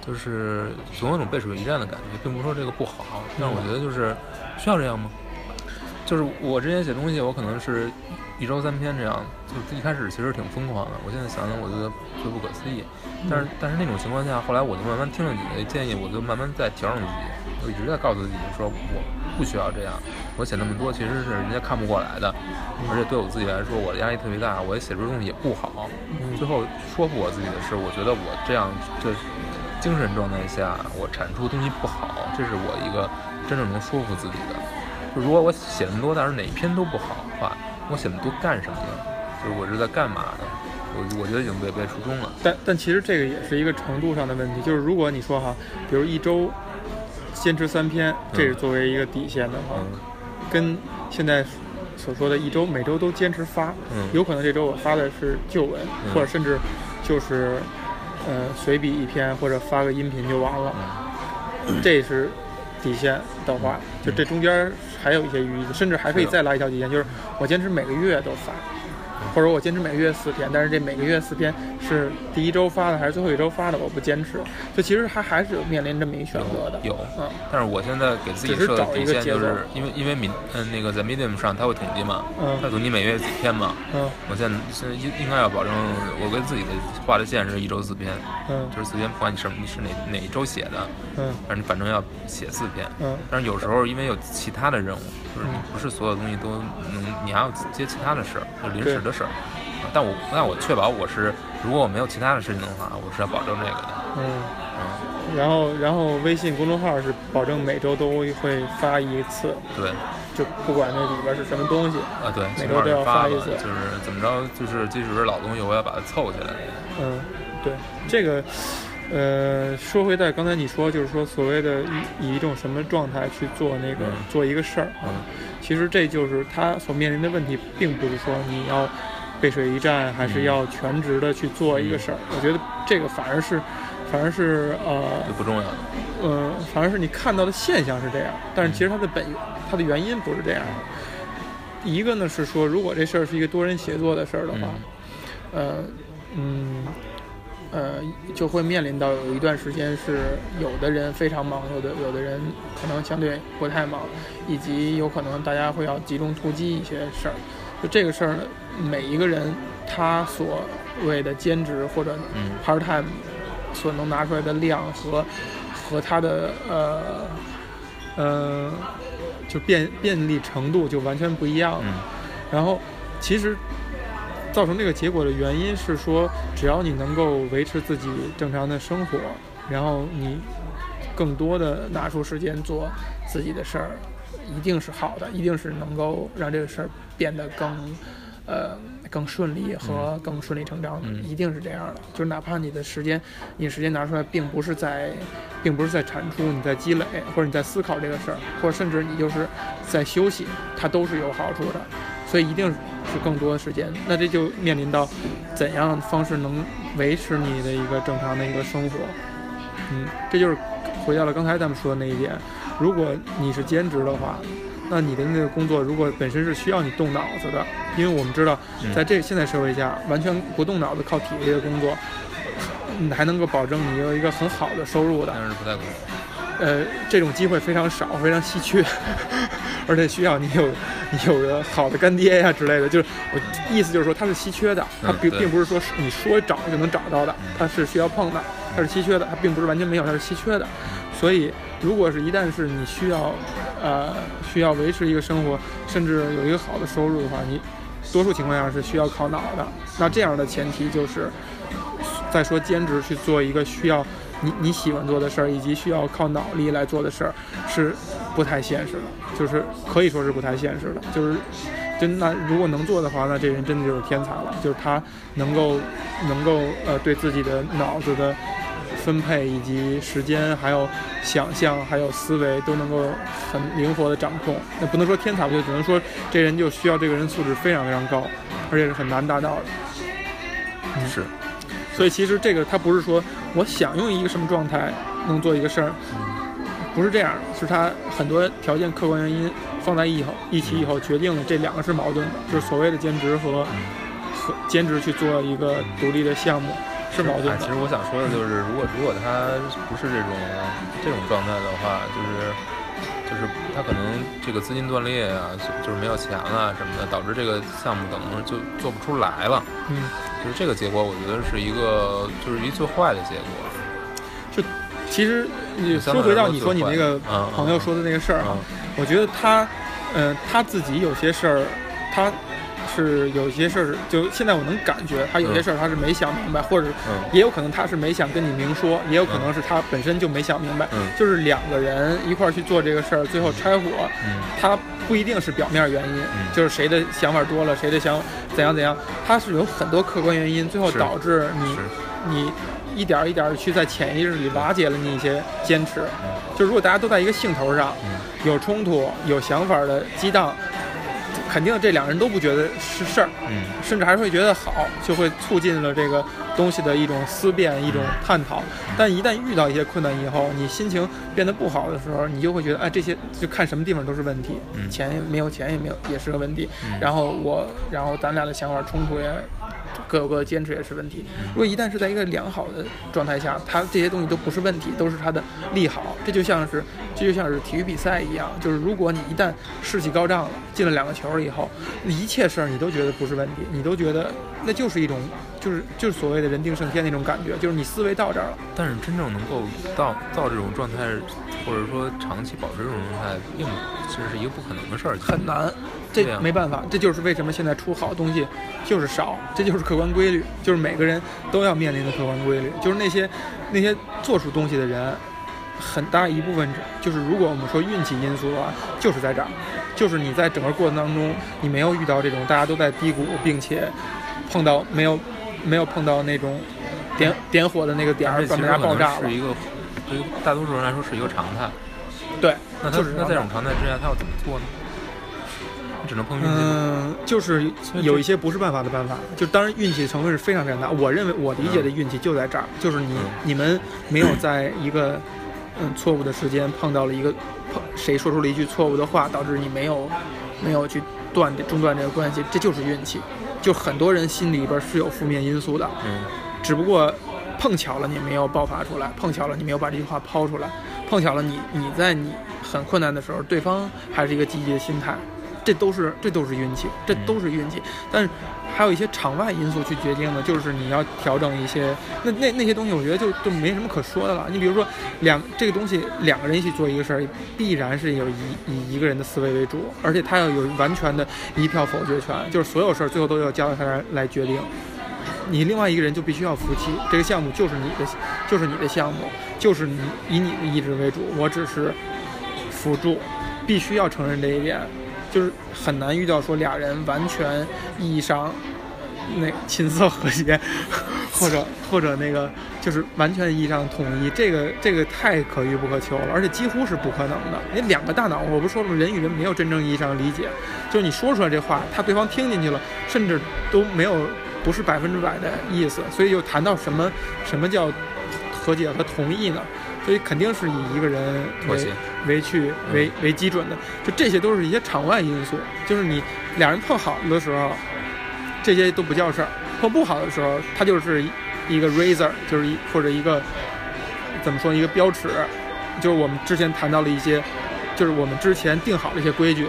就是总有一种背水一战的感觉，并不是说这个不好，但是我觉得就是需要这样吗？就是我之前写东西，我可能是一周三篇这样，就是一开始其实挺疯狂的。我现在想想，我觉得就不可思议。但是但是那种情况下，后来我就慢慢听了你的建议，我就慢慢在调整自己，我一直在告诉自己说，我不需要这样。我写那么多其实是人家看不过来的，而且对我自己来说，我的压力特别大，我写出的东西也不好。最后说服我自己的是，我觉得我这样这精神状态下，我产出东西不好，这是我一个真正能说服自己的。就如果我写那么多，但是哪一篇都不好的话，我写那么多干什么呢？就是我是在干嘛呢？我我觉得已经违背初衷了。但但其实这个也是一个程度上的问题，就是如果你说哈，比如一周坚持三篇，这是作为一个底线的话，嗯跟现在所说的一周每周都坚持发，嗯有可能这周我发的是旧文，嗯或者甚至就是呃随笔一篇或者发个音频就完了，嗯这是底线的话，就这中间还有一些余地，甚至还可以再拉一条底线，就是我坚持每个月都发，或者我坚持每个月四篇，但是这每个月四篇是第一周发的还是最后一周发的，我不坚持。就其实还还是有面临这么一选择的。有，嗯，但是我现在给自己设的底线就是因为因为民嗯那个在 Medium 上它会统计嘛，嗯，它统计每月几篇嘛，嗯，我现在现在应应该要保证我跟自己的画的线是一周四篇，嗯，就是四篇，不管你是你是哪哪一周写的，嗯，反正反正要写四篇，嗯，但是有时候因为有其他的任务，就是你不是所有东西都能，你还要接其他的事儿，就临时的事儿。但我那我确保我是，如果我没有其他的事情的话，我是要保证这个的。嗯嗯。然后然后微信公众号是保证每周都会发一次。对。就不管那里边是什么东西。啊，对。每周都要发一次。就是怎么着，就是即使是老东西，我要把它凑起来。嗯，对，这个。呃，说回在刚才你说，就是说所谓的以以一种什么状态去做那个做一个事儿啊，其实这就是他所面临的问题，并不是说你要背水一战，还是要全职的去做一个事儿。我觉得这个反而是，反而是呃，不重要。嗯，反而是你看到的现象是这样，但是其实它的本它的原因不是这样。一个呢是说，如果这事儿是一个多人协作的事儿的话，呃，嗯。呃，就会面临到有一段时间是有的人非常忙，有的有的人可能相对不太忙，以及有可能大家会要集中突击一些事儿。就这个事儿呢，每一个人他所谓的兼职或者 part time 所能拿出来的量和和他的呃呃就便便利程度就完全不一样。然后其实。造成这个结果的原因是说，只要你能够维持自己正常的生活，然后你更多的拿出时间做自己的事儿，一定是好的，一定是能够让这个事儿变得更呃更顺利和更顺理成章的，一定是这样的。就是哪怕你的时间，你时间拿出来，并不是在，并不是在产出，你在积累，或者你在思考这个事儿，或者甚至你就是在休息，它都是有好处的。所以一定是更多的时间，那这就面临到怎样方式能维持你的一个正常的一个生活。嗯，这就是回到了刚才咱们说的那一点。如果你是兼职的话，那你的那个工作如果本身是需要你动脑子的，因为我们知道，在这现在社会下，完全不动脑子靠体力的工作，你还能够保证你有一个很好的收入的。但是不太可能。呃，这种机会非常少，非常稀缺，而且需要你有你有个好的干爹呀之类的。就是我意思就是说，它是稀缺的，它并并不是说你说找就能找到的，它是需要碰的，它是稀缺的，它并不是完全没有，它是稀缺的。所以，如果是一旦是你需要呃需要维持一个生活，甚至有一个好的收入的话，你多数情况下是需要靠脑的。那这样的前提就是，再说兼职去做一个需要。你你喜欢做的事儿，以及需要靠脑力来做的事儿，是不太现实的，就是可以说是不太现实的。就是，就那如果能做的话，那这人真的就是天才了。就是他能够能够呃对自己的脑子的分配以及时间，还有想象，还有思维都能够很灵活的掌控。那不能说天才，就只能说这人就需要这个人素质非常非常高，而且是很难达到的。嗯是。所以其实这个他不是说我想用一个什么状态能做一个事儿，不是这样，是他很多条件客观原因放在以后一起以后决定了这两个是矛盾的，就是所谓的兼职和和兼职去做一个独立的项目是矛盾的。其实我想说的就是，如果如果他不是这种这种状态的话，就是。就是他可能这个资金断裂啊，就是没有钱了什么的，导致这个项目可能就做不出来了。嗯，就是这个结果，我觉得是一个，就是一最坏的结果。就其实你说回到你说你那个朋友说的那个事儿啊，我觉得他，嗯，他自己有些事儿，他。是有些事儿，就现在我能感觉他有些事儿他是没想明白，或者也有可能他是没想跟你明说，也有可能是他本身就没想明白。就是两个人一块儿去做这个事儿，最后拆伙，他不一定是表面原因，就是谁的想法多了，谁的想怎样怎样，它是有很多客观原因，最后导致你你一点一点去在潜意识里瓦解了你一些坚持。就如果大家都在一个兴头上，有冲突、有想法的激荡。肯定这两个人都不觉得是事儿，嗯甚至还会觉得好，就会促进了这个东西的一种思辨、一种探讨。但一旦遇到一些困难以后，你心情变得不好的时候，你就会觉得，哎，这些就看什么地方都是问题，嗯钱也没有钱也没有也是个问题。嗯然后我，然后咱俩的想法冲突也各有各的坚持也是问题。如果一旦是在一个良好的状态下，他这些东西都不是问题，都是他的利好。这就像是这就像是体育比赛一样，就是如果你一旦士气高涨了，进了两个球以后，一切事儿你都觉得不是问题，你都觉得那就是一种就是就是所谓的人定胜天那种感觉，就是你思维到这儿了。但是真正能够到到这种状态，或者说长期保持这种状态，并其实是一个不可能的事儿，很难，这没办法，这就是为什么现在出好东西就是少，这就是客观规律，就是每个人都要面临的客观规律，就是那些那些做出东西的人，很大一部分就是如果我们说运气因素的话，就是在这儿，就是你在整个过程当中，你没有遇到这种大家都在低谷，并且碰到没有没有碰到那种点点火的那个点儿，把大家这其实可爆炸了是一。个对于大多数人来说是一个常态。对，那他就是那在这种常态之下，他要怎么做呢？只能碰运气。嗯，就是有一些不是办法的办法，就当然运气成分是非常非常大。我认为我理解的运气就在这儿，就是你嗯你们没有在一个嗯错误的时间碰到了一个碰谁说出了一句错误的话，导致你没有没有去断中断这个关系，这就是运气。就很多人心里边是有负面因素的，嗯只不过碰巧了你没有爆发出来，碰巧了你没有把这句话抛出来，碰巧了你你在你很困难的时候，对方还是一个积极的心态，这都是这都是运气，这都是运气。但是还有一些场外因素去决定的，就是你要调整一些那那那些东西，我觉得就就没什么可说的了。你比如说两这个东西两个人一起做一个事儿，必然是有以以一个人的思维为主，而且他要有完全的一票否决权，就是所有事儿最后都要交到他来来决定。你另外一个人就必须要服气，这个项目就是你的，就是你的项目，就是你以你的意志为主，我只是辅助，必须要承认这一点，就是很难遇到说俩人完全意义上那琴瑟和谐，或者或者那个就是完全意义上统一，这个这个太可遇不可求了，而且几乎是不可能的。你两个大脑，我不说了吗？人与人没有真正意义上的理解，就是你说出来这话，他对方听进去了，甚至都没有不是百分之百的意思，所以就谈到什么什么叫和解和同意呢？所以肯定是以一个人为为去为为基准的，就这些都是一些场外因素，就是你俩人碰好了的时候，这些都不叫事儿；碰不好的时候，它就是一个 razor，就是一或者一个怎么说一个标尺，就是我们之前谈到了一些，就是我们之前定好的一些规矩，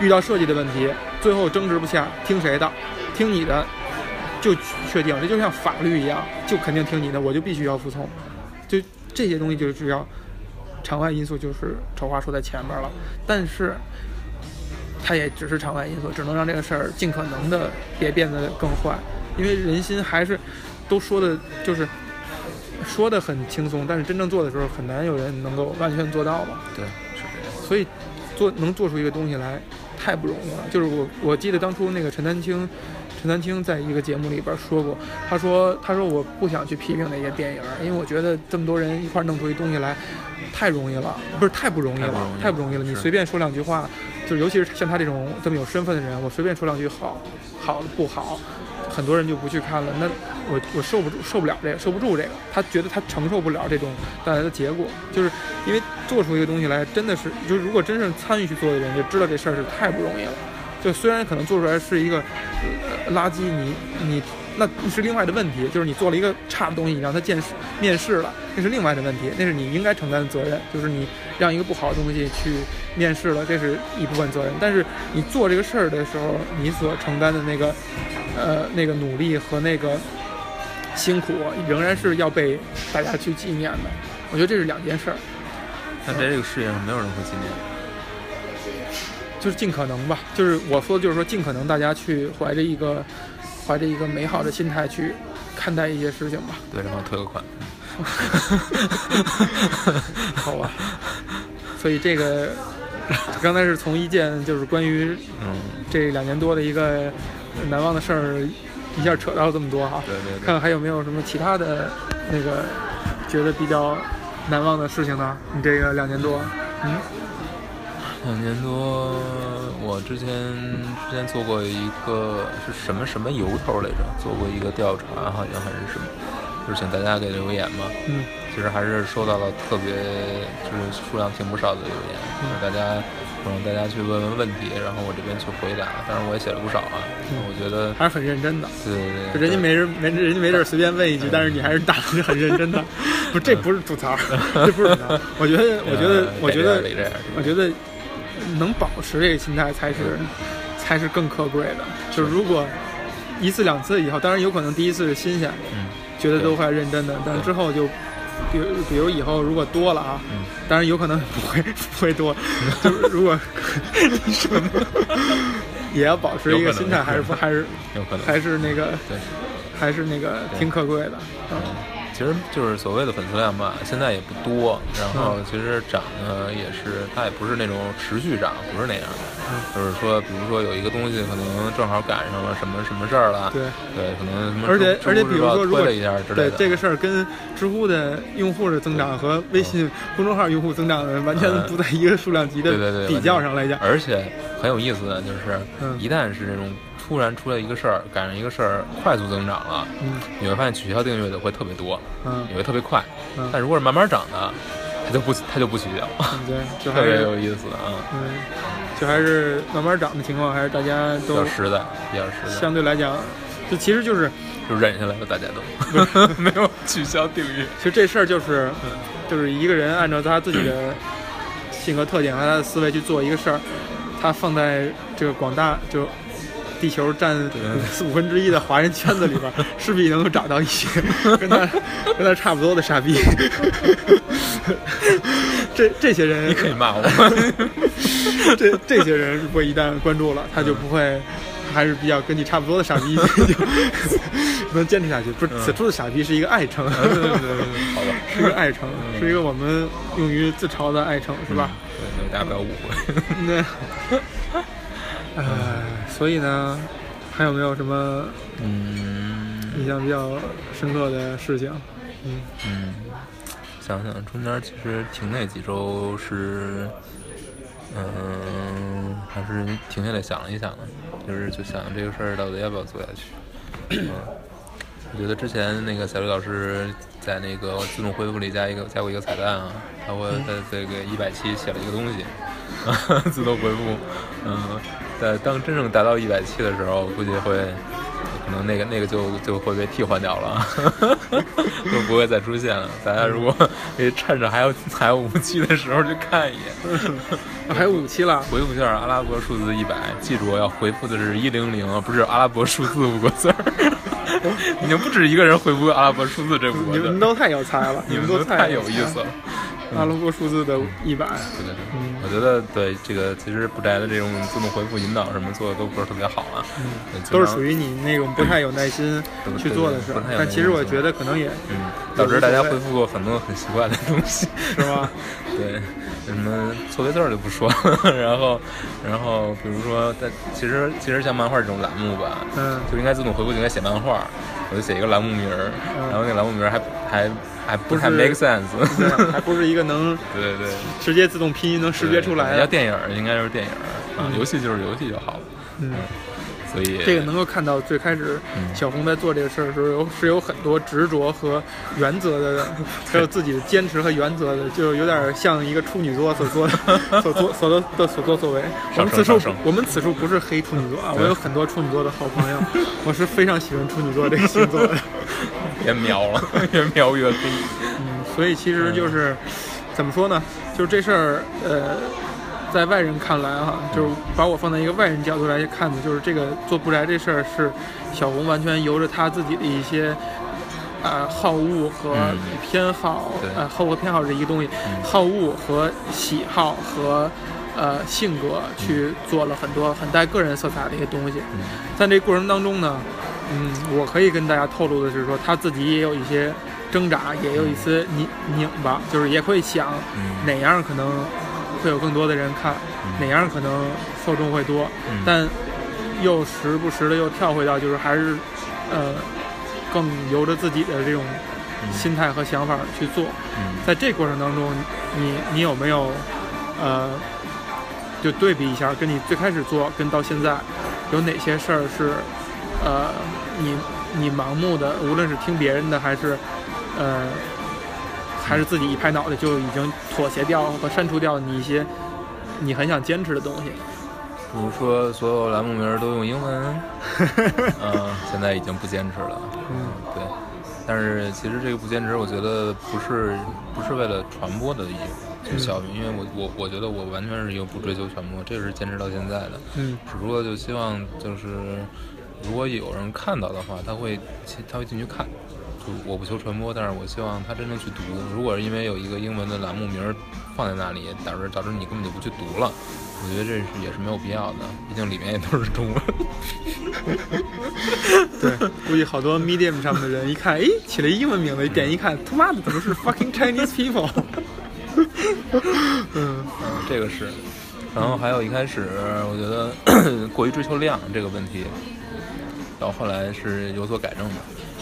遇到设计的问题，最后争执不下，听谁的？听你的，就确定，这就像法律一样，就肯定听你的，我就必须要服从。就这些东西就是要场外因素，就是丑话说在前面了，但是它也只是场外因素，只能让这个事儿尽可能的别变得更坏，因为人心还是都说的就是说的很轻松，但是真正做的时候很难有人能够完全做到吧。对，是这样。所以做能做出一个东西来太不容易了。就是我我记得当初那个陈丹青，陈丹青在一个节目里边说过，他说他说我不想去批评那些电影，因为我觉得这么多人一块儿弄出一东西来太容易了，不是太不容易了，太太不容易了。你随便说两句话，就尤其是像他这种这么有身份的人，我随便说两句好，好的不好。很多人就不去看了，那我我受不住，受不了这个，受不住这个。他觉得他承受不了这种带来的结果，就是因为做出一个东西来，真的是，就是如果真正参与去做的人，就知道这事儿是太不容易了。就虽然可能做出来是一个、呃、垃圾，你你那是另外的问题，就是你做了一个差的东西，你让他见面试了，那是另外的问题，那是你应该承担的责任，就是你让一个不好的东西去面试了，这是一部分责任。但是你做这个事儿的时候，你所承担的那个呃那个努力和那个辛苦，仍然是要被大家去纪念的。我觉得这是两件事儿。但在这个世界上，没有人会纪念。就是尽可能吧，就是我说的就是说尽可能大家去怀着一个怀着一个美好的心态去看待一些事情吧。对，然后退个款。好吧，所以这个刚才是从一件就是关于嗯，这两年多的一个难忘的事儿，一下扯到了这么多哈。对对对。看看还有没有什么其他的那个觉得比较难忘的事情呢？你这个两年多，嗯，两年多，我之前之前做过一个是什么什么由头来着？做过一个调查，好像还是什么，就是请大家给留言嘛。嗯，其实还是收到了特别就是数量挺不少的留言，就是大家让大家去问问问题，然后我这边去回答。当然我也写了不少啊，我觉得还是很认真的。对对对，人家没人没人家没事随便问一句，但是你还是答的很认真的。不，这不是吐槽，这不是吐槽。我觉得，我觉得，我觉得，我觉得。能保持这个心态才是，才是更可贵的。就是如果一次两次以后，当然有可能第一次是新鲜，嗯，觉得都快认真的，但之后就，比如比如以后如果多了啊，嗯，当然有可能不会不会多，就是如果什么 也要保持一个心态，还是不还是有可能。还是那个对，还是那个挺可贵的，嗯。其实就是所谓的粉丝量吧，现在也不多。然后其实涨呢，也是它也不是那种持续涨，不是那样的。就是说，比如说有一个东西可能正好赶上了什么什么事儿了，对对，可能什么。而且而且，比如说，如果对这个事儿跟知乎的用户的增长和微信公众号用户增长的完全不在一个数量级的比较上来讲。而且很有意思的就是，一旦是这种。突然出来一个事儿，赶上一个事儿快速增长了，嗯，你会发现取消订阅的会特别多，嗯，也会特别快，嗯，但如果是慢慢涨的，它就不它就不取消，对，就特别有意思啊，嗯，就还是慢慢涨的情况，还是大家都比较实在，比较实在，相对来讲，就其实就是就忍下来了，大家都。没有取消订阅。其实这事儿就是，就是一个人按照他自己的性格特点和他的思维去做一个事儿，他放在这个广大就。地球占四五分之一的华人圈子里边，势必能够找到一些 跟他跟他差不多的傻逼。这这些人你可以骂我。这这些人如果一旦关注了，他就不会，还是比较跟你差不多的傻逼，就能坚持下去。不是，此处的傻逼是一个爱称，对对对，好吧，是一个爱称，是一个我们用于自嘲的爱称，是吧？对，大家不要误会。那。唉，所以呢，还有没有什么嗯印象比较深刻的事情？嗯嗯，想想中间其实停那几周是，嗯，还是停下来想了一想的，就是就想这个事儿到底要不要做下去。嗯，我觉得之前那个小刘老师在那个自动回复里加一个加过一个彩蛋啊，他会在这个一百期写了一个东西，自动回复，嗯。在当真正达到一百七的时候，估计会，可能那个那个就就会被替换掉了，就不会再出现了。大家如果趁着还有 还有五期的时候去看一眼，还有五期了，回复一下阿拉伯数字一百，记住要回复的是一零零，不是阿拉伯数字五个字儿。已经不止一个人回复阿拉伯数字这五个字，你们都太有才了，你们都太有意思了。阿拉伯数字的一百，对对对，我觉得对这个其实不宅的这种自动回复引导什么做的都不是特别好啊，都是属于你那种不太有耐心去做的事儿。但其实我觉得可能也，嗯，导致大家回复过很多很奇怪的东西，是吗？对，什么错别字就不说，然后，然后比如说，但其实其实像漫画这种栏目吧，嗯，就应该自动回复，就应该写漫画，我就写一个栏目名儿，然后那栏目名儿还还。还不太 make sense，还不是一个能 对对直接自动拼音能识别出来。要电影应该就是电影啊，游戏就是游戏就好了。嗯，所以这个能够看到最开始小红在做这个事儿的时候，有是有很多执着和原则的，还有自己的坚持和原则的，就有点像一个处女座所做的所做所的的所作所为。我们此处我们此处不是黑处女座啊，我有很多处女座的好朋友，我是非常喜欢处女座这个星座的。别描了，越描越黑。嗯，所以其实就是，怎么说呢？就是这事儿，呃，在外人看来哈，就是把我放在一个外人角度来看的，就是这个做布宅这事儿是小红完全由着他自己的一些呃好恶和偏好，呃，好恶偏好这一个东西，好恶和喜好和呃性格去做了很多很带个人色彩的一些东西，在这过程当中呢。嗯，我可以跟大家透露的是说，他自己也有一些挣扎，也有一丝拧拧巴，就是也会想哪样可能会有更多的人看，哪样可能受众会多，但又时不时的又跳回到就是还是呃更由着自己的这种心态和想法去做。在这过程当中，你你有没有呃就对比一下，跟你最开始做跟到现在，有哪些事儿是，呃，你你盲目的，无论是听别人的还是，呃，还是自己一拍脑袋就已经妥协掉和删除掉你一些你很想坚持的东西。比如说，所有栏目名都用英文，嗯，现在已经不坚持了。嗯，对。但是其实这个不坚持，我觉得不是不是为了传播的意义效应，因为我我我觉得我完全是一个不追求传播，这是坚持到现在的。嗯，只不过就希望就是如果有人看到的话，他会他会进去看。就我不求传播，但是我希望他真正去读。如果是因为有一个英文的栏目名放在那里，导致导致你根本就不去读了。我觉得这是也是没有必要的，毕竟里面也都是中文。对，估计好多 Medium 上面的人一看，哎，起了英文名字，一点一看，他妈的怎么是 fucking Chinese people？嗯，这个是。然后还有一开始，我觉得 过于追求量这个问题，到后来是有所改正的。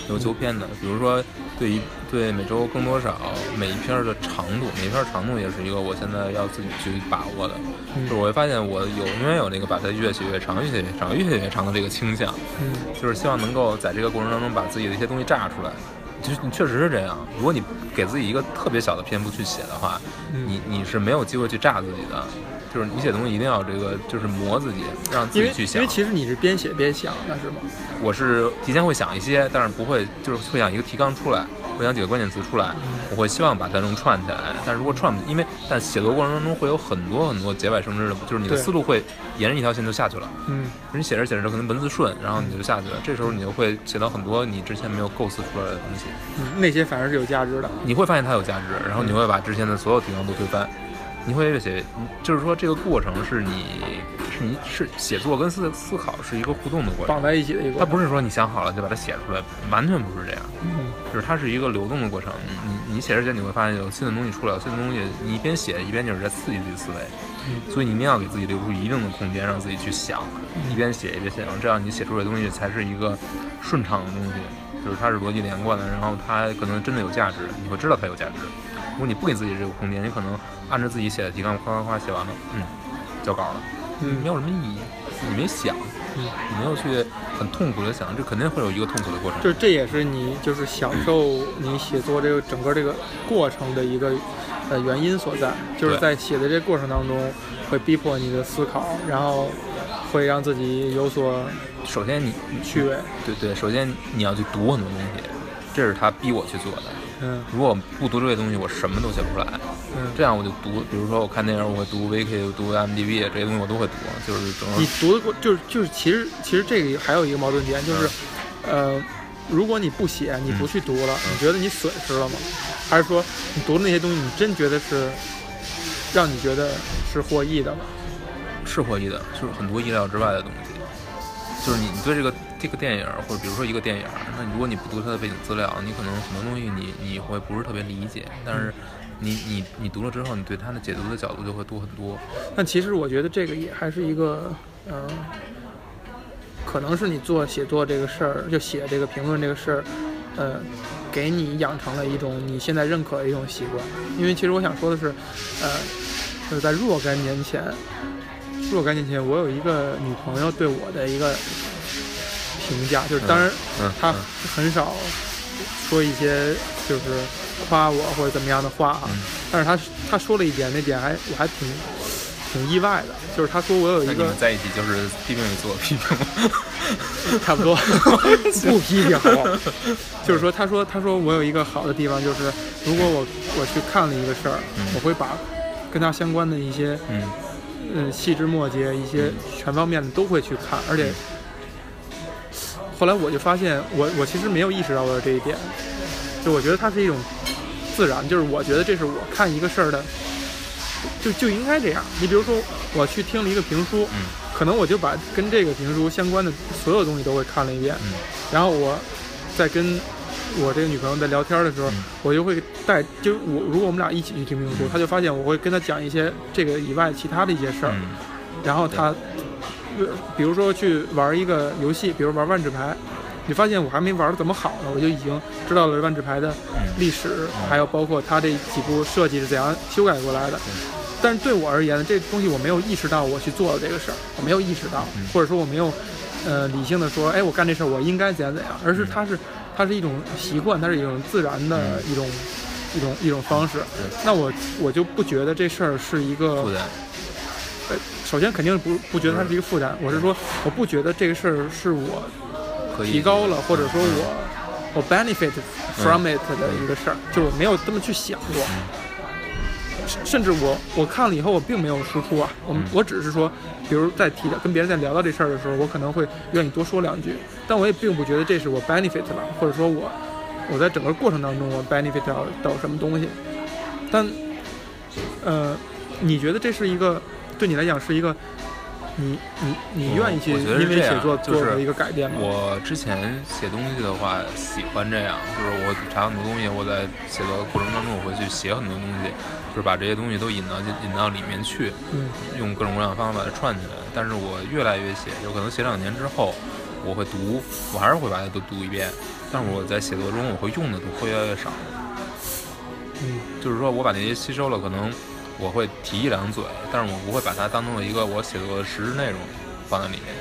有纠偏的，比如说对于对每周更多少每一篇的长度，每一篇长度也是一个我现在要自己去把握的。就是我会发现我有永远有那个把它越写越长，越写越长，越写越长的这个倾向。嗯，就是希望能够在这个过程当中把自己的一些东西炸出来。就是你确实是这样，如果你给自己一个特别小的篇幅去写的话，你你是没有机会去炸自己的。就是你写东西一定要这个，就是磨自己，让自己去想。因为其实你是边写边想的是吗？我是提前会想一些，但是不会，就是会想一个提纲出来，会想几个关键词出来，我会希望把它能串起来。但如果串不，因为但写作过程当中会有很多很多节外生枝的，就是你的思路会沿着一条线就下去了。嗯，你写着写着可能文字顺，然后你就下去了。这时候你就会写到很多你之前没有构思出来的东西。嗯，那些反而是有价值的。你会发现它有价值，然后你会把之前的所有提纲都推翻。你会写，就是说这个过程是你，是你是写作跟思思考是一个互动的过程，绑在一起的一个。它不是说你想好了就把它写出来，完全不是这样。嗯，就是它是一个流动的过程。你你写着写，你会发现有新的东西出来，有新的东西，你一边写一边就是在刺激自己思维。嗯，所以你一定要给自己留出一定的空间，让自己去想，一边写一边想，这样你写出来的东西才是一个顺畅的东西，就是它是逻辑连贯的，然后它可能真的有价值，你会知道它有价值。如果你不给自己这个空间，你可能按照自己写的提纲夸夸夸写完了，嗯，交稿了，嗯，没有什么意义，你没想，嗯，你没有去很痛苦的想，这肯定会有一个痛苦的过程。就这也是你就是享受你写作这个整个这个过程的一个呃原因所在，就是在写的这个过程当中会逼迫你的思考，然后会让自己有所首先你趣味，对对，首先你要去读很多东西，这是他逼我去做的。嗯，如果不读这些东西，我什么都写不出来。嗯，这样我就读，比如说我看电影，我会读 Wiki，我读 MDB 这些东西我都会读，就是整个。你读的过，就是就是，其实其实这个还有一个矛盾点，就是，呃，如果你不写，你不去读了，你觉得你损失了吗？还是说你读的那些东西，你真觉得是让你觉得是获益的吗？是获益的，就是很多意料之外的东西。就是你你对这个这个电影，或者比如说一个电影，那如果你不读它的背景资料，你可能很多东西你你会不是特别理解。但是你你你读了之后，你对它的解读的角度就会多很多。但其实我觉得这个也还是一个，嗯，可能是你做写作这个事儿，就写这个评论这个事儿，呃，给你养成了一种你现在认可的一种习惯。因为其实我想说的是，呃，就是在若干年前。若干年前，我有一个女朋友对我的一个评价，就是当然，他很少说一些就是夸我或者怎么样的话啊，但是他他说了一点，那点还我还挺挺意外的，就是他说我有一个在一起就是批评与自我批评吗？差不多，不批评好，就是说他说他说我有一个好的地方，就是如果我我去看了一个事儿，我会把跟他相关的一些嗯。嗯，细枝末节一些全方面的都会去看，而且后来我就发现，我我其实没有意识到的这一点，就我觉得它是一种自然，就是我觉得这是我看一个事儿的，就就应该这样。你比如说，我去听了一个评书，可能我就把跟这个评书相关的所有东西都会看了一遍，然后我再跟。我这个女朋友在聊天的时候，我就会带，就我如果我们俩一起去听评书，她就发现我会跟她讲一些这个以外其他的一些事儿，然后她，比如说去玩一个游戏，比如玩万智牌，你发现我还没玩的怎么好呢，我就已经知道了万智牌的历史，还有包括它这几部设计是怎样修改过来的，但是对我而言，这东西我没有意识到我去做了这个事儿，我没有意识到，或者说我没有呃理性的说，哎，我干这事儿我应该怎样怎样，而是它是它是一种习惯，它是一种自然的一种一种一种方式。那我我就不觉得这事儿是一个首先肯定不不觉得它是一个负担，我是说我不觉得这个事儿是我提高了，或者说我我 benefit from it 的一个事儿，就我没有这么去想过。甚至我我看了以后，我并没有输出啊，我我只是说，比如在提的跟别人在聊到这事儿的时候，我可能会愿意多说两句，但我也并不觉得这是我 benefit 了，或者说我我在整个过程当中我 benefit 到到什么东西。但呃，你觉得这是一个对你来讲是一个你你你愿意去因为写作做的一个改变吗？我之前写东西的话喜欢这样，就是我查很多东西，我在写作的过程当中我会去写很多东西。就是把这些东西都引到引到里面去，用各种各样的方法把它串起来。但是我越来越写，有可能写两年之后，我会读，我还是会把它都读一遍。但是我在写作中，我会用的都会越来越少。嗯，就是说我把那些吸收了，可能我会提一两嘴，但是我不会把它当做一个我写作的实质内容放在里面。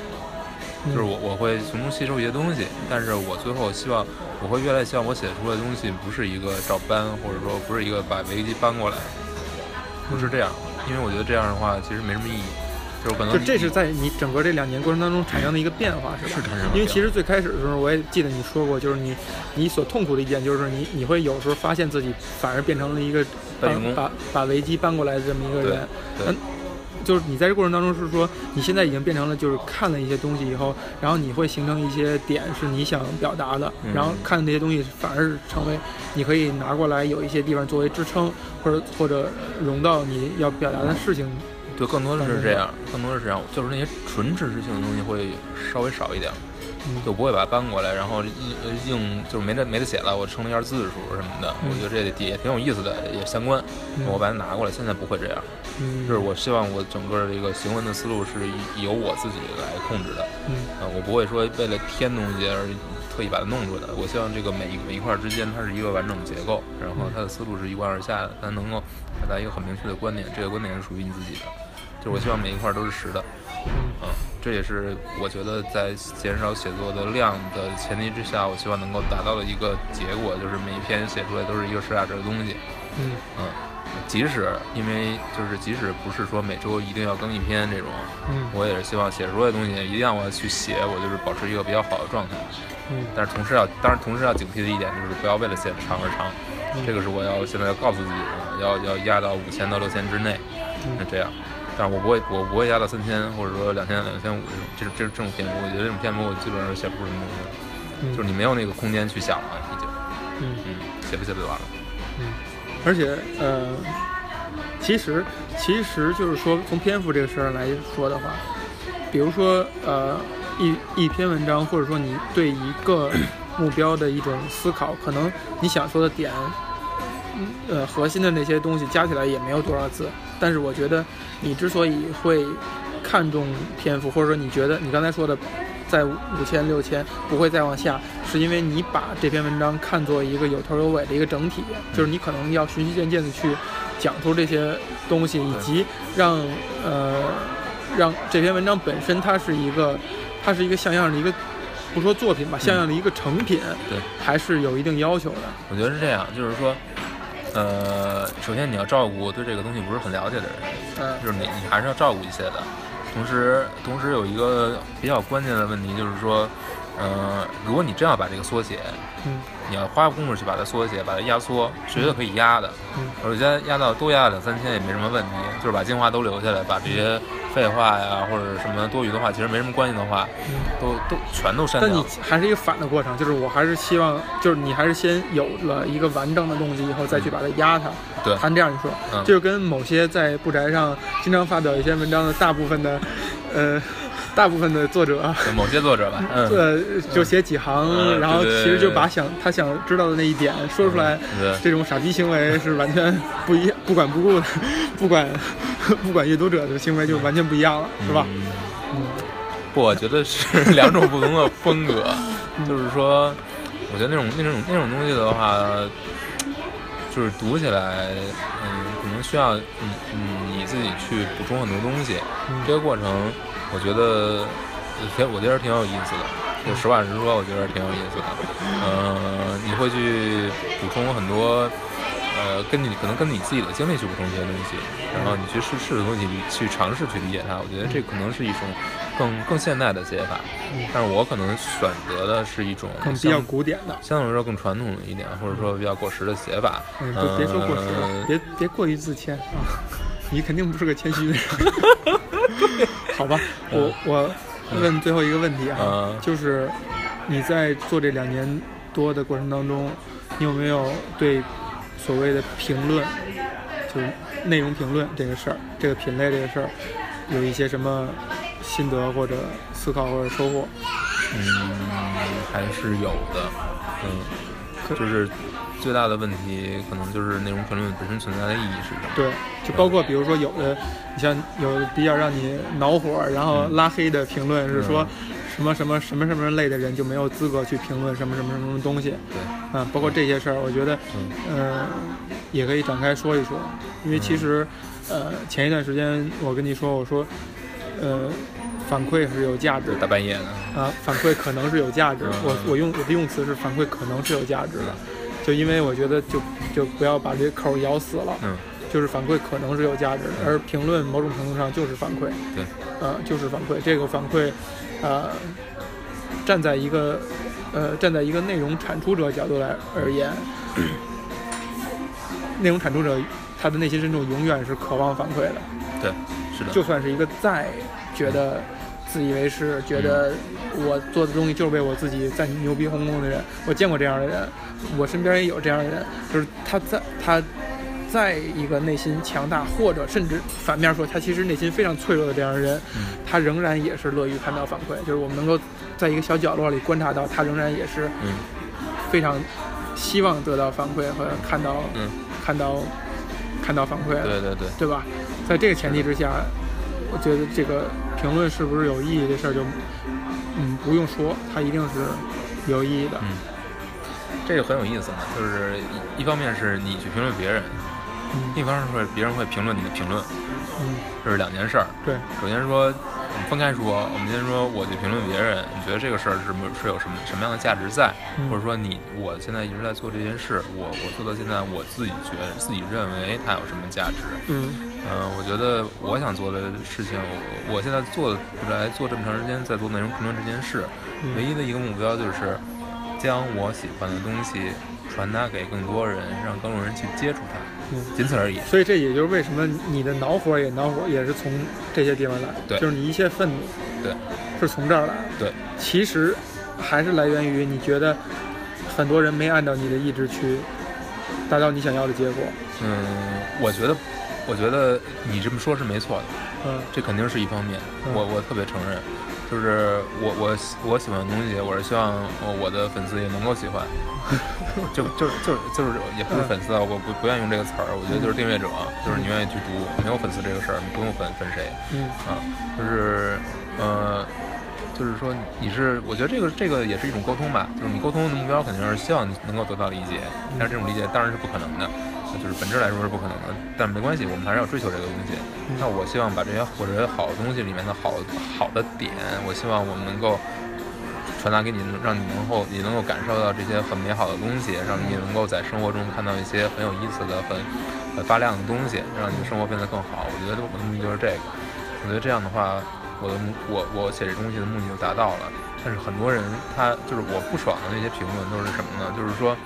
就是我我会从中吸收一些东西，但是我最后希望，我会越来越希望我写出的东西不是一个照搬，或者说不是一个把维基搬过来。不是这样，因为我觉得这样的话其实没什么意义，就是可能就这是在你整个这两年过程当中产生的一个变化，是吧？是产生。因为其实最开始的时候，我也记得你说过，就是你你所痛苦的一点，就是你你会有时候发现自己反而变成了一个把把把维基搬过来的这么一个人。对。就是你在这过程当中是说，你现在已经变成了就是看了一些东西以后，然后你会形成一些点是你想表达的，然后看那些东西反而是成为你可以拿过来有一些地方作为支撑，或者或者融到你要表达的事情。对，更多的是这样，更多的是这样，就是那些纯知识性的东西会稍微少一点。就不会把它搬过来，然后硬硬就是没得没得写了，我称了一下字数什么的，我觉得这也挺有意思的，也相关。我把它拿过来，现在不会这样，就是我希望我整个这个行文的思路是由我自己来控制的，嗯，我不会说为了添东西而特意把它弄出来的。我希望这个每一每一块之间它是一个完整的结构，然后它的思路是一贯而下的，它能够表达一个很明确的观点，这个观点是属于你自己的，就是我希望每一块都是实的。嗯，这也是我觉得在减少写作的量的前提之下，我希望能够达到的一个结果，就是每一篇写出来都是一个实打实的东西。嗯嗯，即使因为就是即使不是说每周一定要更一篇这种，嗯，我也是希望写出来的东西一定要我去写，我就是保持一个比较好的状态。嗯，但是同时要，当然同时要警惕的一点就是不要为了写长而长，这个是我要现在要告诉自己的，要要压到五千到六千之内，那这样。但是我不会，我不会压到三千，或者说两千、两千五这种，这这这种篇幅，我觉得这种篇幅我基本上写不出什么东西，就是你没有那个空间去想了，已经，嗯嗯，写不写不就完了，嗯，而且呃，其实其实就是说从篇幅这个事儿来说的话，比如说呃一一篇文章，或者说你对一个目标的一种思考，可能你想说的点。呃，核心的那些东西加起来也没有多少字，但是我觉得你之所以会看重篇幅，或者说你觉得你刚才说的在五千六千不会再往下，是因为你把这篇文章看作一个有头有尾的一个整体，就是你可能要循序渐进的去讲出这些东西，以及让呃让这篇文章本身它是一个它是一个像样的一个不说作品吧，像样的一个成品，对，还是有一定要求的。我觉得是这样，就是说。呃，首先你要照顾对这个东西不是很了解的人，嗯，就是你你还是要照顾一些的。同时，同时有一个比较关键的问题就是说，呃，如果你真要把这个缩写，嗯，你要花功夫去把它缩写，把它压缩，绝对可以压的。嗯，我觉得压到多压两三千也没什么问题，就是把精华都留下来，把这些。废话呀，或者什么多余的话，其实没什么关系的话，都都全都删掉。但你还是一个反的过程，就是我还是希望，就是你还是先有了一个完整的东西，以后再去把它压它。对，他这样一说，就是跟某些在布宅上经常发表一些文章的大部分的，呃。大部分的作者，某些作者吧，呃，就写几行，然后其实就把想他想知道的那一点说出来。这种傻逼行为是完全不一，不管不顾的，不管 不管阅读者的行为就完全不一样了，是吧？嗯，不，我觉得是两种不同的风格。就是说，我觉得那种那种那种东西的话，就是读起来，嗯，可能需要，嗯嗯。你自己去补充很多东西。这个过程，我觉得挺，我觉得挺有意思的。就实话实说，我觉得挺有意思的。嗯，你会去补充很多。呃，跟你可能跟你自己的经历去补充一些东西，然后你去试试的东西，你去尝试去理解它。我觉得这可能是一种更更现代的写法，但是我可能选择的是一种更比较古典的，相对来说更传统一点，或者说比较过时的写法。嗯，别说过时了，别别过于自谦啊！你肯定不是个谦虚的人。好吧，我我问最后一个问题啊，就是你在做这两年多的过程当中，你有没有对？所谓的评论，就是内容评论这个事儿，这个品类这个事儿，有一些什么心得或者思考或者收获？嗯，还是有的。嗯，就是最大的问题，可能就是内容评论本身存在的意义是什么？对，就包括比如说有的，你像有比较让你恼火，然后拉黑的评论是说。什么什么什么什么类的人就没有资格去评论什么什么什么东西？对，啊，包括这些事儿，我觉得，嗯，也可以展开说一说。因为其实，呃，前一段时间我跟你说，我说，呃，反馈是有价值。大半夜的。啊，反馈可能是有价值的。我我用我的用词是反馈可能是有价值的，就因为我觉得就就不要把这口咬死了。嗯。就是反馈可能是有价值的，而评论某种程度上就是反馈。对。呃，就是反馈。这个反馈。呃，站在一个呃站在一个内容产出者角度来而言，内容产出者他的内心深处永远是渴望反馈的。对，是的。就算是一个再觉得自以为是，觉得我做的东西就是为我自己在牛逼哄哄的人，我见过这样的人，我身边也有这样的人，就是他在他。在一个内心强大，或者甚至反面说，他其实内心非常脆弱的这样的人，他仍然也是乐于看到反馈。就是我们能够在一个小角落里观察到，他仍然也是非常希望得到反馈和看到看到看到反馈。对对对，对吧？在这个前提之下，我觉得这个评论是不是有意义这事儿就嗯不用说，它一定是有意义的。嗯，这个很有意思啊，就是一方面是你去评论别人。另一方面会别人会评论你的评论，嗯，这是两件事儿。对，首先说，我们分开说，我们先说我去评论别人，你觉得这个事儿是是有什么什么样的价值在？或者说你我现在一直在做这件事，我我做到现在，我自己觉得自己认为它有什么价值？嗯嗯，我觉得我想做的事情，我我现在做来做这么长时间，在做内容评论这件事，唯一的一个目标就是将我喜欢的东西传达给更多人，让更多人去接触它。仅此而已。所以这也就是为什么你的恼火也恼火，也是从这些地方来。对，就是你一切愤怒，对，是从这儿来。对，其实还是来源于你觉得很多人没按照你的意志去达到你想要的结果。嗯，我觉得，我觉得你这么说是没错的。嗯，这肯定是一方面，我我特别承认。就是我我我喜欢的东西，我是希望我的粉丝也能够喜欢，就就就就是也不是粉丝啊，我不不愿意用这个词儿，我觉得就是订阅者，就是你愿意去读，没有粉丝这个事儿，你不用粉粉谁，嗯啊，就是呃，就是说你是，我觉得这个这个也是一种沟通吧，就是你沟通的目标肯定是希望你能够得到理解，但是这种理解当然是不可能的。就是本质来说是不可能的，但没关系，我们还是要追求这个东西。那我希望把这些或者好的东西里面的好好的点，我希望我们能够传达给你，让你能够你能够感受到这些很美好的东西，让你能够在生活中看到一些很有意思的、很很发亮的东西，让你的生活变得更好。我觉得我的目的就是这个。我觉得这样的话，我的目我我写这东西的目的就达到了。但是很多人他就是我不爽的那些评论都是什么呢？就是说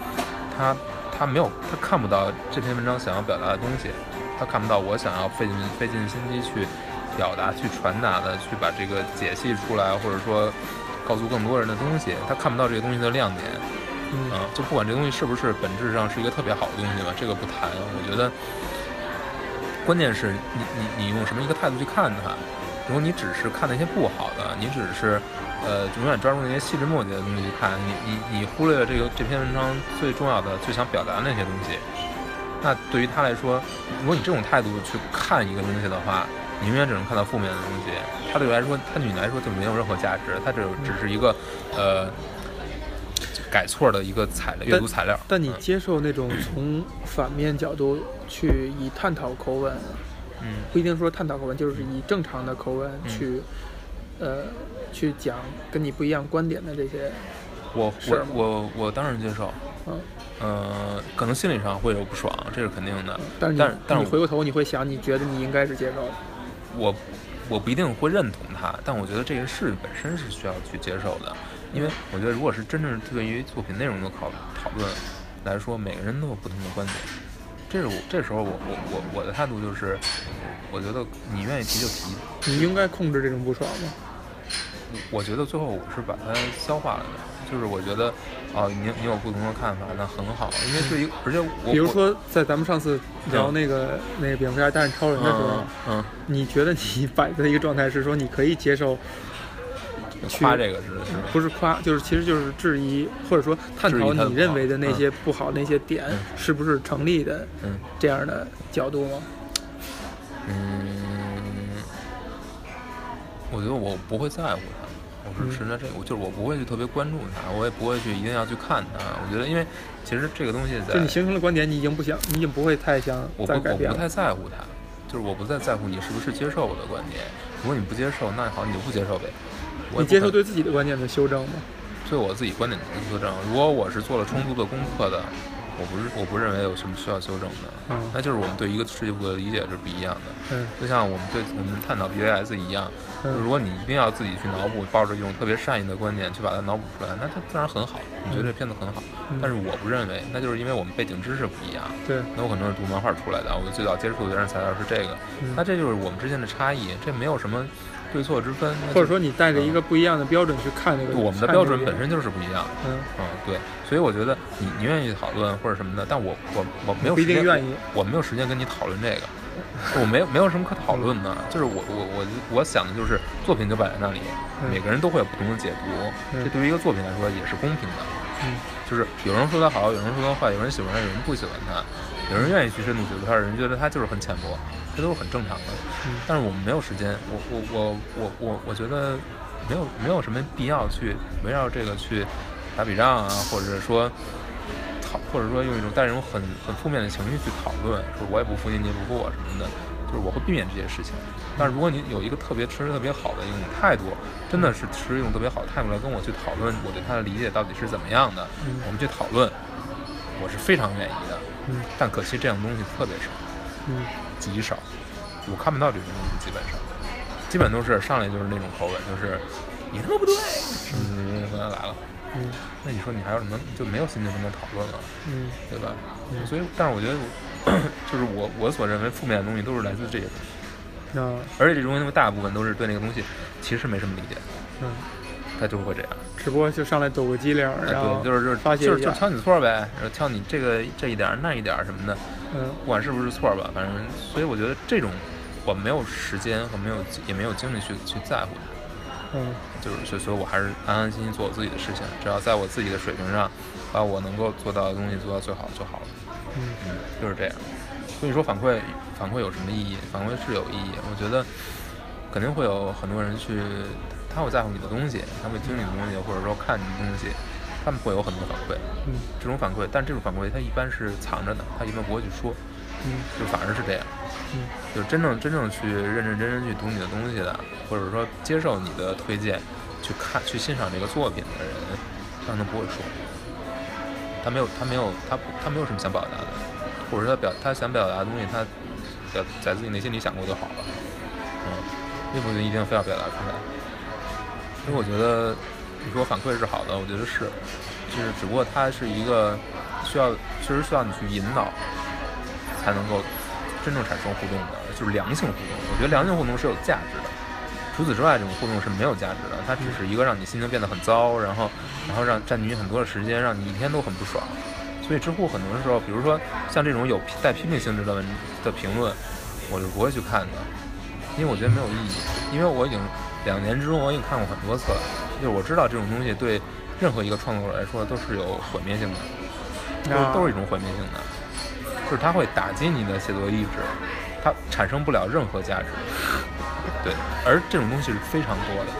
他。他没有，他看不到这篇文章想要表达的东西，他看不到我想要费尽费尽心机去表达、去传达的、去把这个解析出来，或者说告诉更多人的东西，他看不到这个东西的亮点。嗯，就不管这东西是不是本质上是一个特别好的东西吧，这个不谈。我觉得关键是你你你用什么一个态度去看它。如果你只是看那些不好的，你只是。呃，永远抓住那些细枝末节的东西去看，你你你忽略了这个这篇文章最重要的、最想表达的那些东西。那对于他来说，如果你这种态度去看一个东西的话，你永远只能看到负面的东西。他对来说，他对你来说就没有任何价值，他只只是一个呃改错的一个材料、阅读材料。但你接受那种从反面角度去以探讨口吻嗯。不一定说探讨口吻，就是以正常的口吻嗯。去，呃，去讲跟你不一样观点的这些，我我我我当然接受，嗯，呃，可能心理上会有不爽，这是肯定的。但是但是但是你回过头你会想，你觉得你应该是接受的，我我不一定会认同他，但我觉得这个事本身是需要去接受的，因为我觉得如果是真正对于作品内容的考讨论来说，每个人都有不同的观点。这是我这时候我我我我的态度就是，我觉得你愿意提就提，你应该控制这种不爽吗？我觉得最后我是把它消化了的，就是我觉得，哦，你你有不同的看法，那很好，因为对于而且我比如说在咱们上次聊嗯。那个、那个蝙蝠侠大战超人的时候嗯，嗯，你觉得你 摆的一个状态是说你可以接受，夸这个是？不是夸，就是其实就是质疑或者说探讨你认为的那些不好那些点嗯是不是成立的嗯这样的角度吗？嗯，我觉得我不会在乎它，我嗯是持着这个，我就是我不会去特别关注它，我也不会去一定要去看它。我觉得，因为其实这个东西在就你形成了观点，你已经不想，你已经不会太想我不。我不太在乎它，就是我不再在乎你是不是接受我的观点。如果你不接受，那好，你就不接受呗。你接受对自己的观点的修正吗？对我自己观点的修正。如果我是做了充足的功课的，我不是我不认为有什么需要修正的，嗯那就是我们对一个事物的理解是不一样的。嗯就像我们对我们探讨 BAS 一样，嗯如果你一定要自己去脑补，抱着一种特别善意的观点去把它脑补出来，那它自然很好，你觉得这片子很好。嗯但是我不认为，那就是因为我们背景知识不一样。对，那我可能是读漫画出来的，我最早接触的原始材料是这个，嗯那这就是我们之间的差异，这没有什么对错之分。或者说你带着一个不一样的标准去看这个，我们的标准本身就是不一样。嗯嗯，对，所以我觉得你你愿意讨论或者什么的，但我我我没有不一时间定愿意我没有时间跟你讨论这个，我没有没有什么可讨论的，就是我我我我想的就是作品就摆在那里，嗯每个人都会有不同的解读，嗯这对于一个作品来说也是公平的，嗯就是有人说它好，有人说它坏，有人喜欢它，有人不喜欢它，有人愿意去深度解读它，有人觉得它就是很浅薄，这都是很正常的。嗯但是我们没有时间，我我我我我我觉得没有没有什么必要去围绕这个去打比仗啊，或者说讨，或者说用一种带着一种很很负面的情绪去讨论，说我也不服你，你也不服我什么的，就是我会避免这些事情。但是如果你有一个特别持特别好的一种态度，真的是持一种特别好的态度来跟我去讨论我对他的理解到底是怎么样的，嗯我们去讨论，我是非常愿意的。嗯但可惜这样东西特别少。嗯极少，我看不到这种东西，基本上，基本都是上来就是那种口吻，就是你他妈不对，什么什么什么来了。嗯那你说你还有什么就没有心情跟他讨论了，嗯对吧？嗯所以，但是我觉得，就是我我所认为负面的东西都是来自这些东西，那而且这种东西大部分都是对那个东西其实没什么理解，嗯，他就会这样。只不过就上来抖个机灵，哎然后对，就是就是发泄一下，就是就挑你错呗，然后挑你这个这一点儿那一点儿什么的，嗯不管是不是错吧，反正，所以我觉得这种我没有时间和没有也没有精力去去在乎它。嗯就是所以所以我还是安安心心做我自己的事情，只要在我自己的水平上，把我能够做到的东西做到最好就好了。嗯嗯，就是这样。所以说反馈反馈有什么意义？反馈是有意义，我觉得肯定会有很多人去，他会在乎你的东西，他会听你的东西，或者说看你的东西，他们会有很多反馈。嗯这种反馈，但这种反馈他一般是藏着的，他一般不会去说，嗯就反而是这样。嗯就真正真正去认认真真去读你的东西的，或者说接受你的推荐，去看去欣赏这个作品的人，他可能不会说，他没有他没有他他没有什么想表达的，或者说他表他想表达的东西，他表在自己内心里想过就好了，嗯，并不一定非要表达出来。所以我觉得你说反馈是好的，我觉得是，就是只不过它是一个需要确实需要你去引导，才能够真正产生互动的，就是良性互动。我觉得良性互动是有价值的。除此之外，这种互动是没有价值的，它只是一个让你心情变得很糟，然后，然后让占据你很多的时间，让你一天都很不爽。所以知乎很多时候，比如说像这种有带批评性质的文的评论，我是不会去看的，因为我觉得没有意义。因为我已经两年之中，我已经看过很多次了，就是我知道这种东西对任何一个创作者来说都是有毁灭性的，都是一种毁灭性的，就是它会打击你的写作意志，它产生不了任何价值。对，而这种东西是非常多的。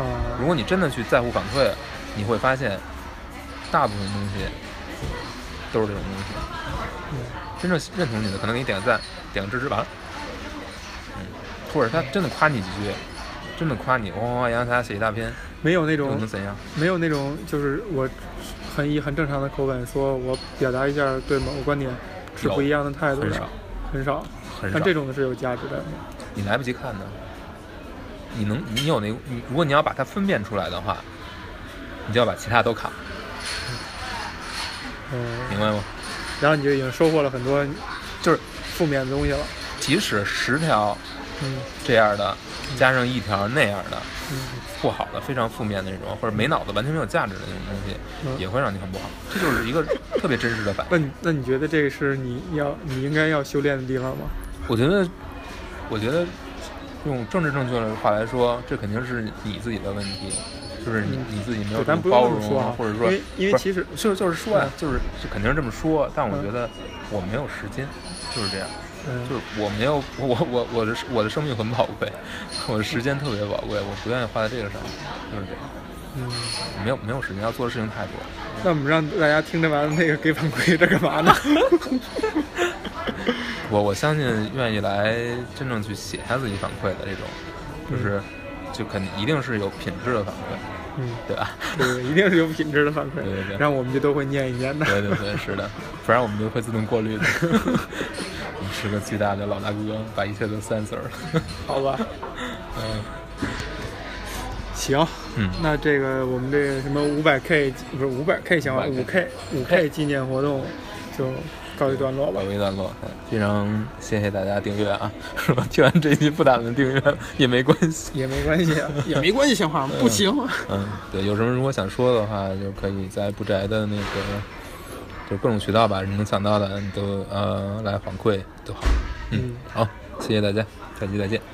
啊如果你真的去在乎反馈，你会发现，大部分东西都是这种东西。嗯真正认同你的，可能给你点个赞，点个支持完了。嗯或者他真的夸你几句，真的夸你，哗哗哗洋洋洒洒写一大篇，没有那种能怎样？没有那种就是我很以很正常的口吻说，我表达一下对某个观点是不一样的态度的很少，很少。很少但。这种是有价值的。你来不及看的，你能，你有那，你如果你要把它分辨出来的话，你就要把其他都看了，嗯，明白吗？然后你就已经收获了很多就是负面的东西了。即使十条嗯这样的，加上一条那样的嗯不好的、非常负面的那种，或者没脑子、完全没有价值的那种东西，嗯。也会让你很不好。这就是一个特别真实的反应。那你那你觉得这个是你要你应该要修炼的地方吗？我觉得，我觉得用政治正确的话来说，这肯定是你自己的问题，就是你嗯你自己没有包容啊，或者说因为因为其实就是就是说呀嗯，就是是肯定是这么说，但我嗯觉得我没有时间，就是这样，嗯。就是我没有我我我我的我的生命很宝贵，我的时间特别宝贵，我不愿意花在这个上面，就是这样，嗯，没有没有时间要做的事情太多。那我们让大家听着完那个给反馈，这干嘛呢？我我相信愿意来真正去写下自己反馈的这种，就是就肯一定是有品质的反馈，嗯，对吧？对，一定是有品质的反馈，对对对然后我们就都会念一念的。对对对，是的，不然我们就会自动过滤的。我们是个巨大的老大哥，把一切都 censor 了。好吧，嗯行，嗯，那这个我们这个什么五百 K 不是五百 K 想法，五 K 五 K 纪念活动就告一段落吧告。一段落。嗯非常谢谢大家订阅啊！是吧？听完这一期不打算订阅也没关系。也没关系，啊，也没关系，行吗不行。嗯，对，有什么如果想说的话，就可以在不宅的那个，就各种渠道吧，你能想到的，你都呃来反馈都好。嗯嗯，好，谢谢大家，下期再见。